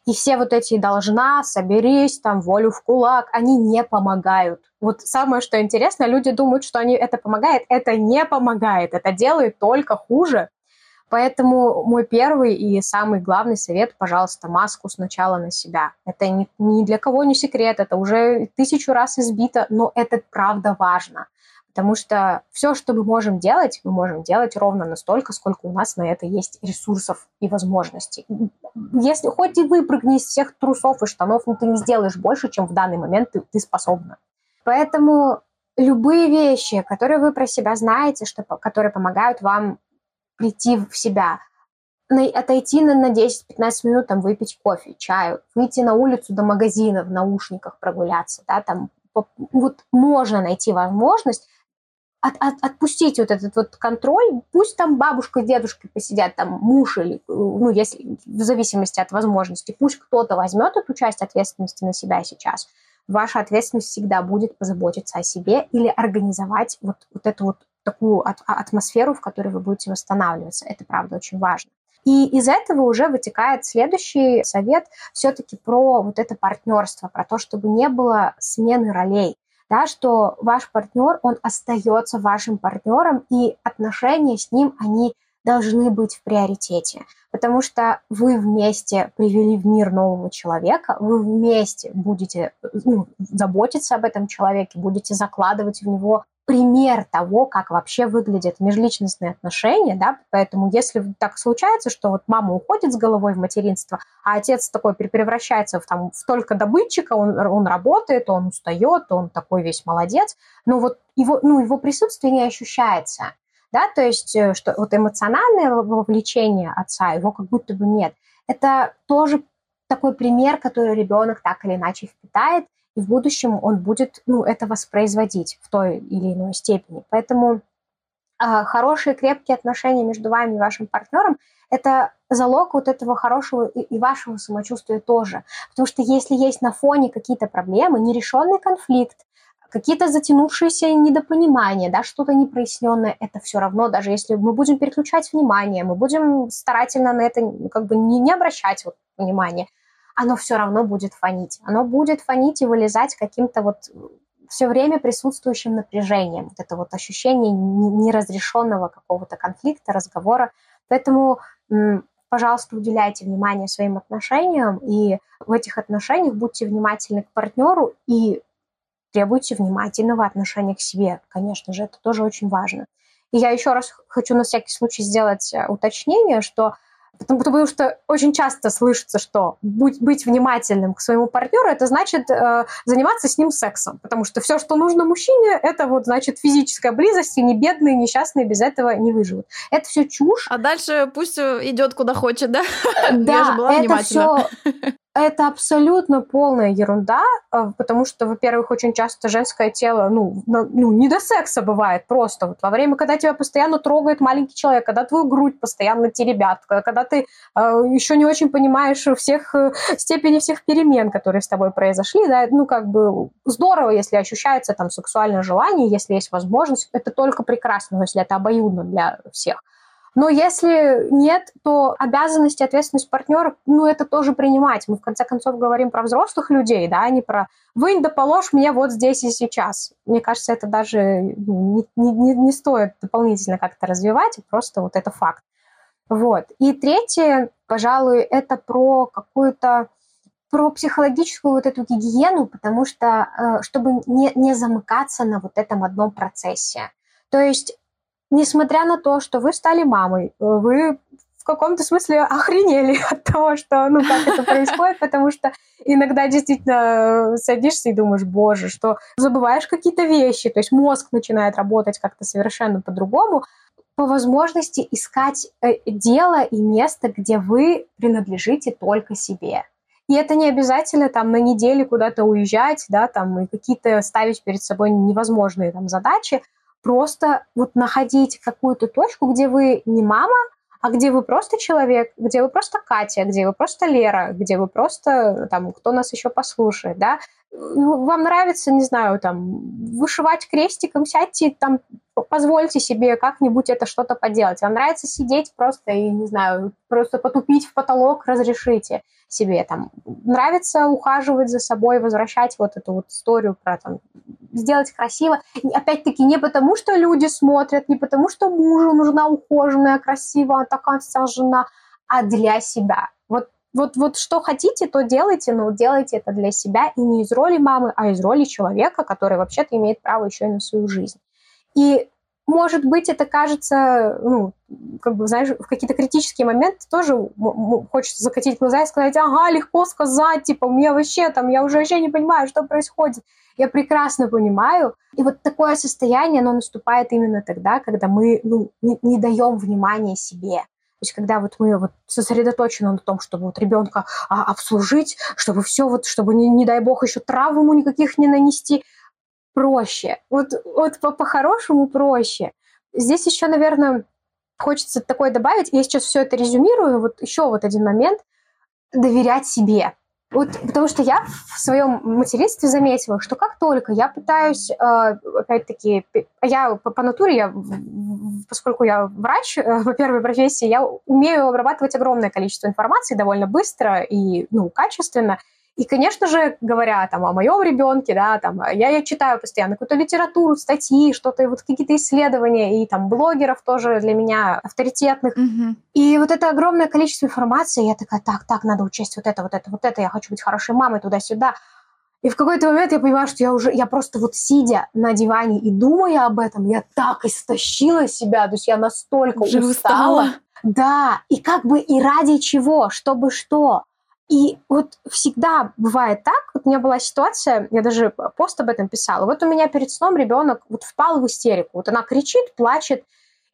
И все вот эти должна, соберись, там, волю в кулак, они не помогают. Вот самое, что интересно, люди думают, что они это помогает. Это не помогает. Это делает только хуже. Поэтому мой первый и самый главный совет, пожалуйста, маску сначала на себя. Это ни, для кого не секрет, это уже тысячу раз избито, но это правда важно. Потому что все, что мы можем делать, мы можем делать ровно настолько, сколько у нас на это есть ресурсов и возможностей. Если хоть и выпрыгни из всех трусов и штанов, но ты не сделаешь больше, чем в данный момент ты, ты способна. Поэтому любые вещи, которые вы про себя знаете, что, которые помогают вам прийти в себя, отойти на, на 10-15 минут, там, выпить кофе, чаю, выйти на улицу до магазина в наушниках прогуляться, да, там, вот можно найти возможность от, от, отпустить вот этот вот контроль, пусть там бабушка с дедушкой посидят, там муж или, ну, если в зависимости от возможности, пусть кто-то возьмет эту часть ответственности на себя сейчас. Ваша ответственность всегда будет позаботиться о себе или организовать вот, вот эту вот такую а, атмосферу, в которой вы будете восстанавливаться. Это, правда, очень важно. И из этого уже вытекает следующий совет все-таки про вот это партнерство, про то, чтобы не было смены ролей, да, что ваш партнер, он остается вашим партнером, и отношения с ним, они должны быть в приоритете, потому что вы вместе привели в мир нового человека, вы вместе будете ну, заботиться об этом человеке, будете закладывать в него пример того, как вообще выглядят межличностные отношения, да, поэтому если так случается, что вот мама уходит с головой в материнство, а отец такой превращается в, там, в только добытчика, он, он работает, он устает, он такой весь молодец, но вот его, ну, его присутствие не ощущается, да, то есть э, что вот эмоциональное вовлечение отца, его как будто бы нет. Это тоже такой пример, который ребенок так или иначе впитает, и в будущем он будет ну, это воспроизводить в той или иной степени. Поэтому э, хорошие крепкие отношения между вами и вашим партнером – это залог вот этого хорошего и вашего самочувствия тоже. Потому что если есть на фоне какие-то проблемы, нерешенный конфликт, какие-то затянувшиеся недопонимания, да, что-то непроясненное, это все равно, даже если мы будем переключать внимание, мы будем старательно на это как бы не, не обращать вот, внимания, оно все равно будет фонить. Оно будет фонить и вылезать каким-то вот все время присутствующим напряжением. Вот это вот ощущение неразрешенного какого-то конфликта, разговора. Поэтому, пожалуйста, уделяйте внимание своим отношениям, и в этих отношениях будьте внимательны к партнеру и требуйте внимательного отношения к себе. Конечно же, это тоже очень важно. И я еще раз хочу на всякий случай сделать э, уточнение, что Потому, потому что очень часто слышится, что будь, быть внимательным к своему партнеру, это значит э, заниматься с ним сексом. Потому что все, что нужно мужчине, это вот значит физическая близость, и не бедные, несчастные без этого не выживут. Это все чушь. А дальше пусть э, идет куда хочет, да? Да, же была это все это абсолютно полная ерунда, э, потому что, во-первых, очень часто женское тело, ну, ну, не до секса бывает просто. Вот во время, когда тебя постоянно трогает маленький человек, когда твою грудь постоянно теребят, когда ты э, еще не очень понимаешь всех э, степени всех перемен, которые с тобой произошли, да, ну, как бы здорово, если ощущается там сексуальное желание, если есть возможность, это только прекрасно, если это обоюдно для всех. Но если нет, то обязанность и ответственность партнера, ну, это тоже принимать. Мы, в конце концов, говорим про взрослых людей, да, а не про «вынь да положь мне вот здесь и сейчас». Мне кажется, это даже ну, не, не, не стоит дополнительно как-то развивать, просто вот это факт. Вот. И третье, пожалуй, это про какую-то про психологическую вот эту гигиену, потому что э, чтобы не, не замыкаться на вот этом одном процессе. То есть несмотря на то, что вы стали мамой, э, вы в каком-то смысле охренели от того, что, ну, как это происходит, потому что иногда действительно садишься и думаешь, боже, что забываешь какие-то вещи, то есть мозг начинает работать как-то совершенно по-другому, по возможности искать э, дело и место, где вы принадлежите только себе. И это не обязательно там на неделю куда-то уезжать, да, там и какие-то ставить перед собой невозможные там задачи, просто вот находить какую-то точку, где вы не мама, а где вы просто человек, где вы просто Катя, где вы просто Лера, где вы просто, там, кто нас еще послушает, да, ну, вам нравится, не знаю, там, вышивать крестиком, сядьте, там, позвольте себе как-нибудь это что-то поделать. Вам нравится сидеть просто и, не знаю, просто потупить в потолок, разрешите себе, там, нравится ухаживать за собой, возвращать вот эту вот историю про, там, сделать красиво. Опять-таки не потому, что люди смотрят, не потому, что мужу нужна ухоженная, красивая, такая вся жена, а для себя. Вот, вот, вот что хотите, то делайте, но делайте это для себя и не из роли мамы, а из роли человека, который вообще-то имеет право еще и на свою жизнь. И может быть, это кажется, ну, как бы, знаешь, в какие-то критические моменты тоже хочется закатить глаза и сказать, ага, легко сказать, типа, у меня вообще там, я уже вообще не понимаю, что происходит. Я прекрасно понимаю. И вот такое состояние, оно наступает именно тогда, когда мы ну, не, не даем внимания себе. То есть когда вот мы вот сосредоточены на том, чтобы вот ребенка а, обслужить, чтобы все вот, чтобы не, не дай бог еще травму никаких не нанести, проще. Вот, вот по-хорошему проще. Здесь еще, наверное, хочется такое добавить. Я сейчас все это резюмирую. Вот еще вот один момент. Доверять себе. Вот, потому что я в своем материнстве заметила, что как только я пытаюсь, э, опять-таки, я по, по натуре, я, поскольку я врач э, по первой профессии, я умею обрабатывать огромное количество информации довольно быстро и ну, качественно. И, конечно же, говоря там о моем ребенке, да, там, я, я читаю постоянно какую-то литературу, статьи, что-то, вот какие-то исследования, и там блогеров тоже для меня авторитетных. Мгм. И вот это огромное количество информации, я такая, так, так, надо учесть вот это, вот это, вот это, я хочу быть хорошей мамой туда-сюда. И в какой-то момент я понимаю, что я уже, я просто вот сидя на диване и думая об этом, я так истощила себя, то есть я настолько Уже устала. устала? Да, и как бы и ради чего, чтобы что. И вот всегда бывает так, вот у меня была ситуация, я даже пост об этом писала, вот у меня перед сном ребенок вот впал в истерику, вот она кричит, плачет,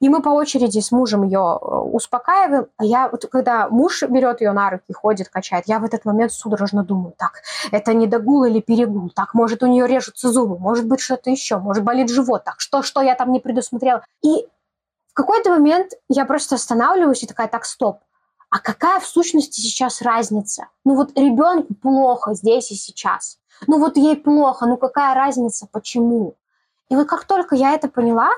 и мы по очереди с мужем ее э, успокаиваем, а я вот когда муж берет ее на руки, ходит, качает, я в этот момент судорожно думаю, так, это не догул или перегул, так, может, у нее режутся зубы, может быть, что-то еще, может, болит живот, так, что, что я там не предусмотрела. И в какой-то момент я просто останавливаюсь и такая, так, стоп, а какая в сущности сейчас разница? Ну вот ребенку плохо здесь и сейчас. Ну вот ей плохо, ну какая разница, почему? И вот как только я это поняла,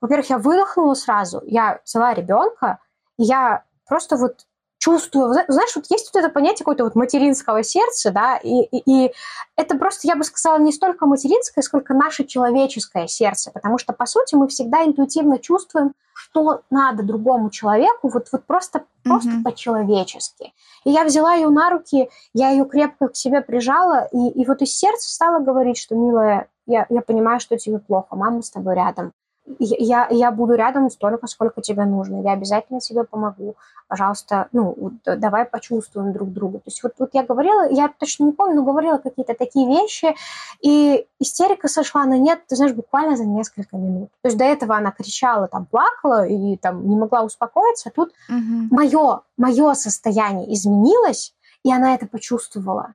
во-первых, я выдохнула сразу, я взяла ребенка, и я просто вот чувствую, зна- знаешь, вот есть вот это понятие какое-то вот материнского сердца, да, и, и, и это просто, я бы сказала, не столько материнское, сколько наше человеческое сердце, потому что, по сути, мы всегда интуитивно чувствуем, что надо другому человеку, вот, вот просто, просто Мгм. по-человечески. И я взяла ее на руки, я ее крепко к себе прижала, и, и вот из сердца стала говорить, что, милая, я, я понимаю, что тебе плохо, мама с тобой рядом. Я, я буду рядом столько, сколько тебе нужно. Я обязательно тебе помогу. Пожалуйста, ну, давай почувствуем друг друга. То есть вот, вот я говорила, я точно не помню, но говорила какие-то такие вещи, и истерика сошла на нет, ты знаешь, буквально за несколько минут. То есть до этого она кричала, там, плакала и там не могла успокоиться, тут Мгм. мое, мое состояние изменилось, и она это почувствовала.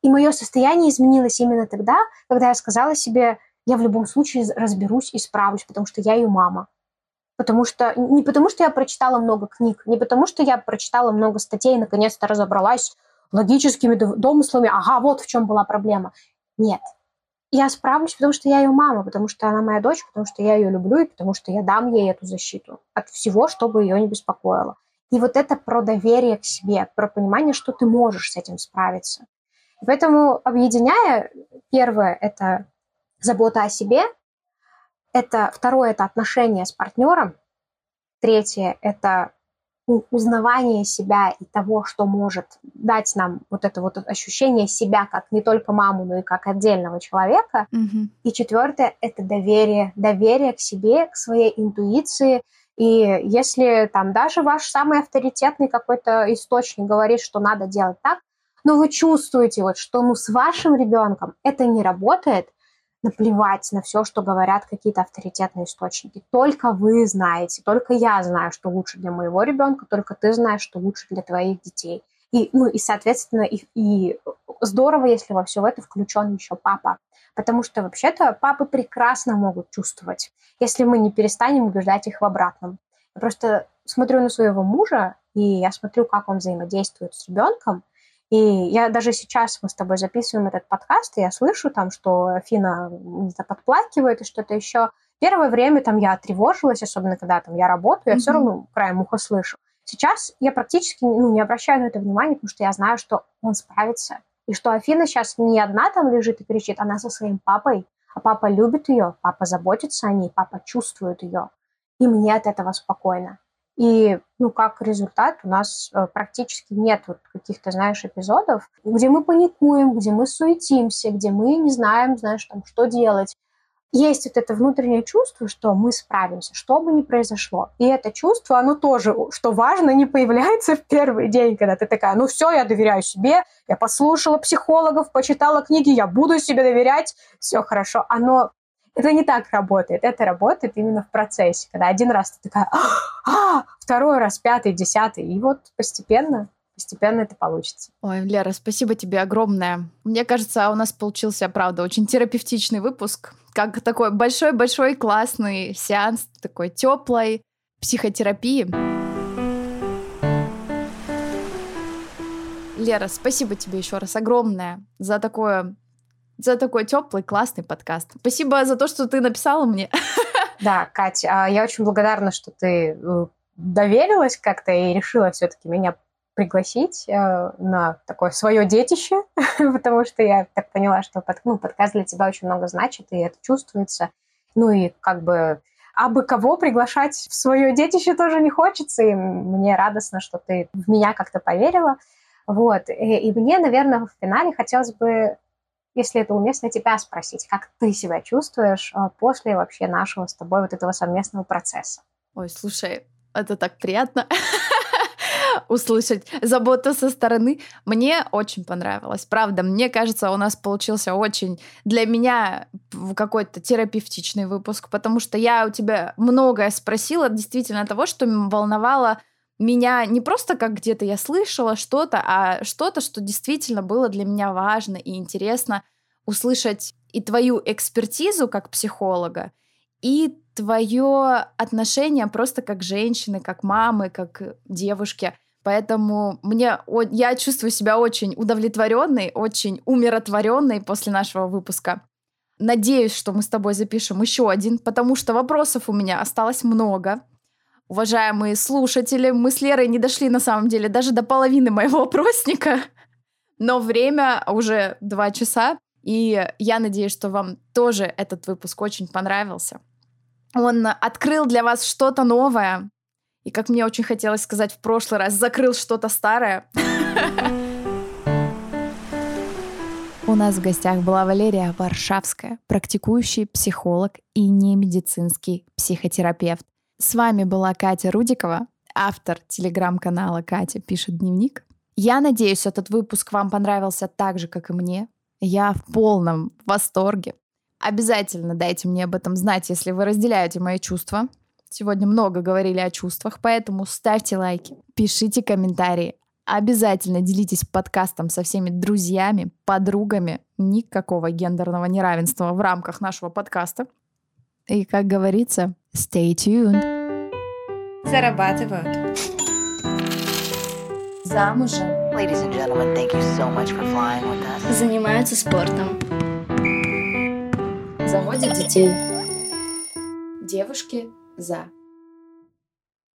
И мое состояние изменилось именно тогда, когда я сказала себе, я в любом случае разберусь и справлюсь, потому что я ее мама. Потому что не потому, что я прочитала много книг, не потому, что я прочитала много статей и наконец-то разобралась логическими домыслами, ага, вот в чем была проблема. Нет. Я справлюсь, потому что я ее мама, потому что она моя дочь, потому что я ее люблю и потому что я дам ей эту защиту от всего, чтобы ее не беспокоило. И вот это про доверие к себе, про понимание, что ты можешь с этим справиться. И поэтому, объединяя, первое – это забота о себе, это второе – это отношения с партнером, третье – это узнавание себя и того, что может дать нам вот это вот ощущение себя как не только маму, но и как отдельного человека. Мгм. И четвертое – это доверие. Доверие к себе, к своей интуиции. И если там даже ваш самый авторитетный какой-то источник говорит, что надо делать так, но вы чувствуете, вот, что ну, с вашим ребенком это не работает, наплевать на все, что говорят какие-то авторитетные источники. Только вы знаете, только я знаю, что лучше для моего ребенка, только ты знаешь, что лучше для твоих детей. И, ну, и соответственно, и, и здорово, если во все это включен еще папа. Потому что вообще-то папы прекрасно могут чувствовать, если мы не перестанем убеждать их в обратном. Я просто смотрю на своего мужа, и я смотрю, как он взаимодействует с ребенком, и я даже сейчас, мы с тобой записываем этот подкаст, и я слышу там, что Афина где-то подплакивает и что-то еще. Первое время там я тревожилась, особенно когда там я работаю, я все Мгм. равно краем уха слышу. Сейчас я практически ну, не обращаю на это внимания, потому что я знаю, что он справится. И что Афина сейчас не одна там лежит и кричит, она со своим папой, а папа любит ее, папа заботится о ней, папа чувствует ее. И мне от этого спокойно. И, ну, как результат, у нас э, практически нет вот каких-то, знаешь, эпизодов, где мы паникуем, где мы суетимся, где мы не знаем, знаешь, там, что делать. Есть вот это внутреннее чувство, что мы справимся, что бы ни произошло. И это чувство, оно тоже, что важно, не появляется в первый день, когда ты такая, ну все, я доверяю себе, я послушала психологов, почитала книги, я буду себе доверять, все хорошо. Оно это не так работает. Это работает именно в процессе, когда один раз ты такая, а, второй раз, пятый, десятый, и вот постепенно, постепенно это получится. Ой, Лера, спасибо тебе огромное. Мне кажется, у нас получился, правда, очень терапевтичный выпуск. Как такой большой-большой классный сеанс такой теплой психотерапии. Лера, спасибо тебе еще раз огромное за такое за такой теплый, классный подкаст. Спасибо за то, что ты написала мне. Да, Катя, а я очень благодарна, что ты э, доверилась как-то и решила все-таки меня пригласить э, на такое свое детище, потому что я так поняла, что под, ну, подкаст для тебя очень много значит, и это чувствуется. Ну и как бы а бы кого приглашать в свое детище тоже не хочется, и мне радостно, что ты в меня как-то поверила. Вот. И, и мне, наверное, в финале хотелось бы, если это уместно, тебя спросить, как ты себя чувствуешь а, после вообще нашего с тобой вот этого совместного процесса. Ой, слушай, это так приятно. услышать заботу со стороны. Мне очень понравилось. Правда, мне кажется, у нас получился очень для меня какой-то терапевтичный выпуск, потому что я у тебя многое спросила действительно того, что волновало меня не просто как где-то я слышала что-то, а что-то, что действительно было для меня важно и интересно услышать и твою экспертизу как психолога, и твое отношение просто как женщины, как мамы, как девушки – Поэтому мне, я чувствую себя очень удовлетворенной, очень умиротворенной после нашего выпуска. Надеюсь, что мы с тобой запишем еще один, потому что вопросов у меня осталось много. Уважаемые слушатели, мы с Лерой не дошли на самом деле даже до половины моего опросника, но время уже два часа, и я надеюсь, что вам тоже этот выпуск очень понравился. Он открыл для вас что-то новое, и, как мне очень хотелось сказать в прошлый раз, закрыл что-то старое. У нас в гостях была Валерия Варшавская, практикующий психолог и немедицинский психотерапевт. С вами была Катя Рудикова, автор телеграм-канала «Катя пишет дневник». Я надеюсь, этот выпуск вам понравился так же, как и мне. Я в полном восторге. Обязательно дайте мне об этом знать, если вы разделяете мои чувства. Сегодня много говорили о чувствах, поэтому ставьте лайки, пишите комментарии. Обязательно делитесь подкастом со всеми друзьями, подругами. Никакого гендерного неравенства в рамках нашего подкаста. И, как говорится, stay tuned. Зарабатывают. Замужем. Ladies and gentlemen, thank you so much for flying with us. Занимаются спортом. Заводят детей. Девушки за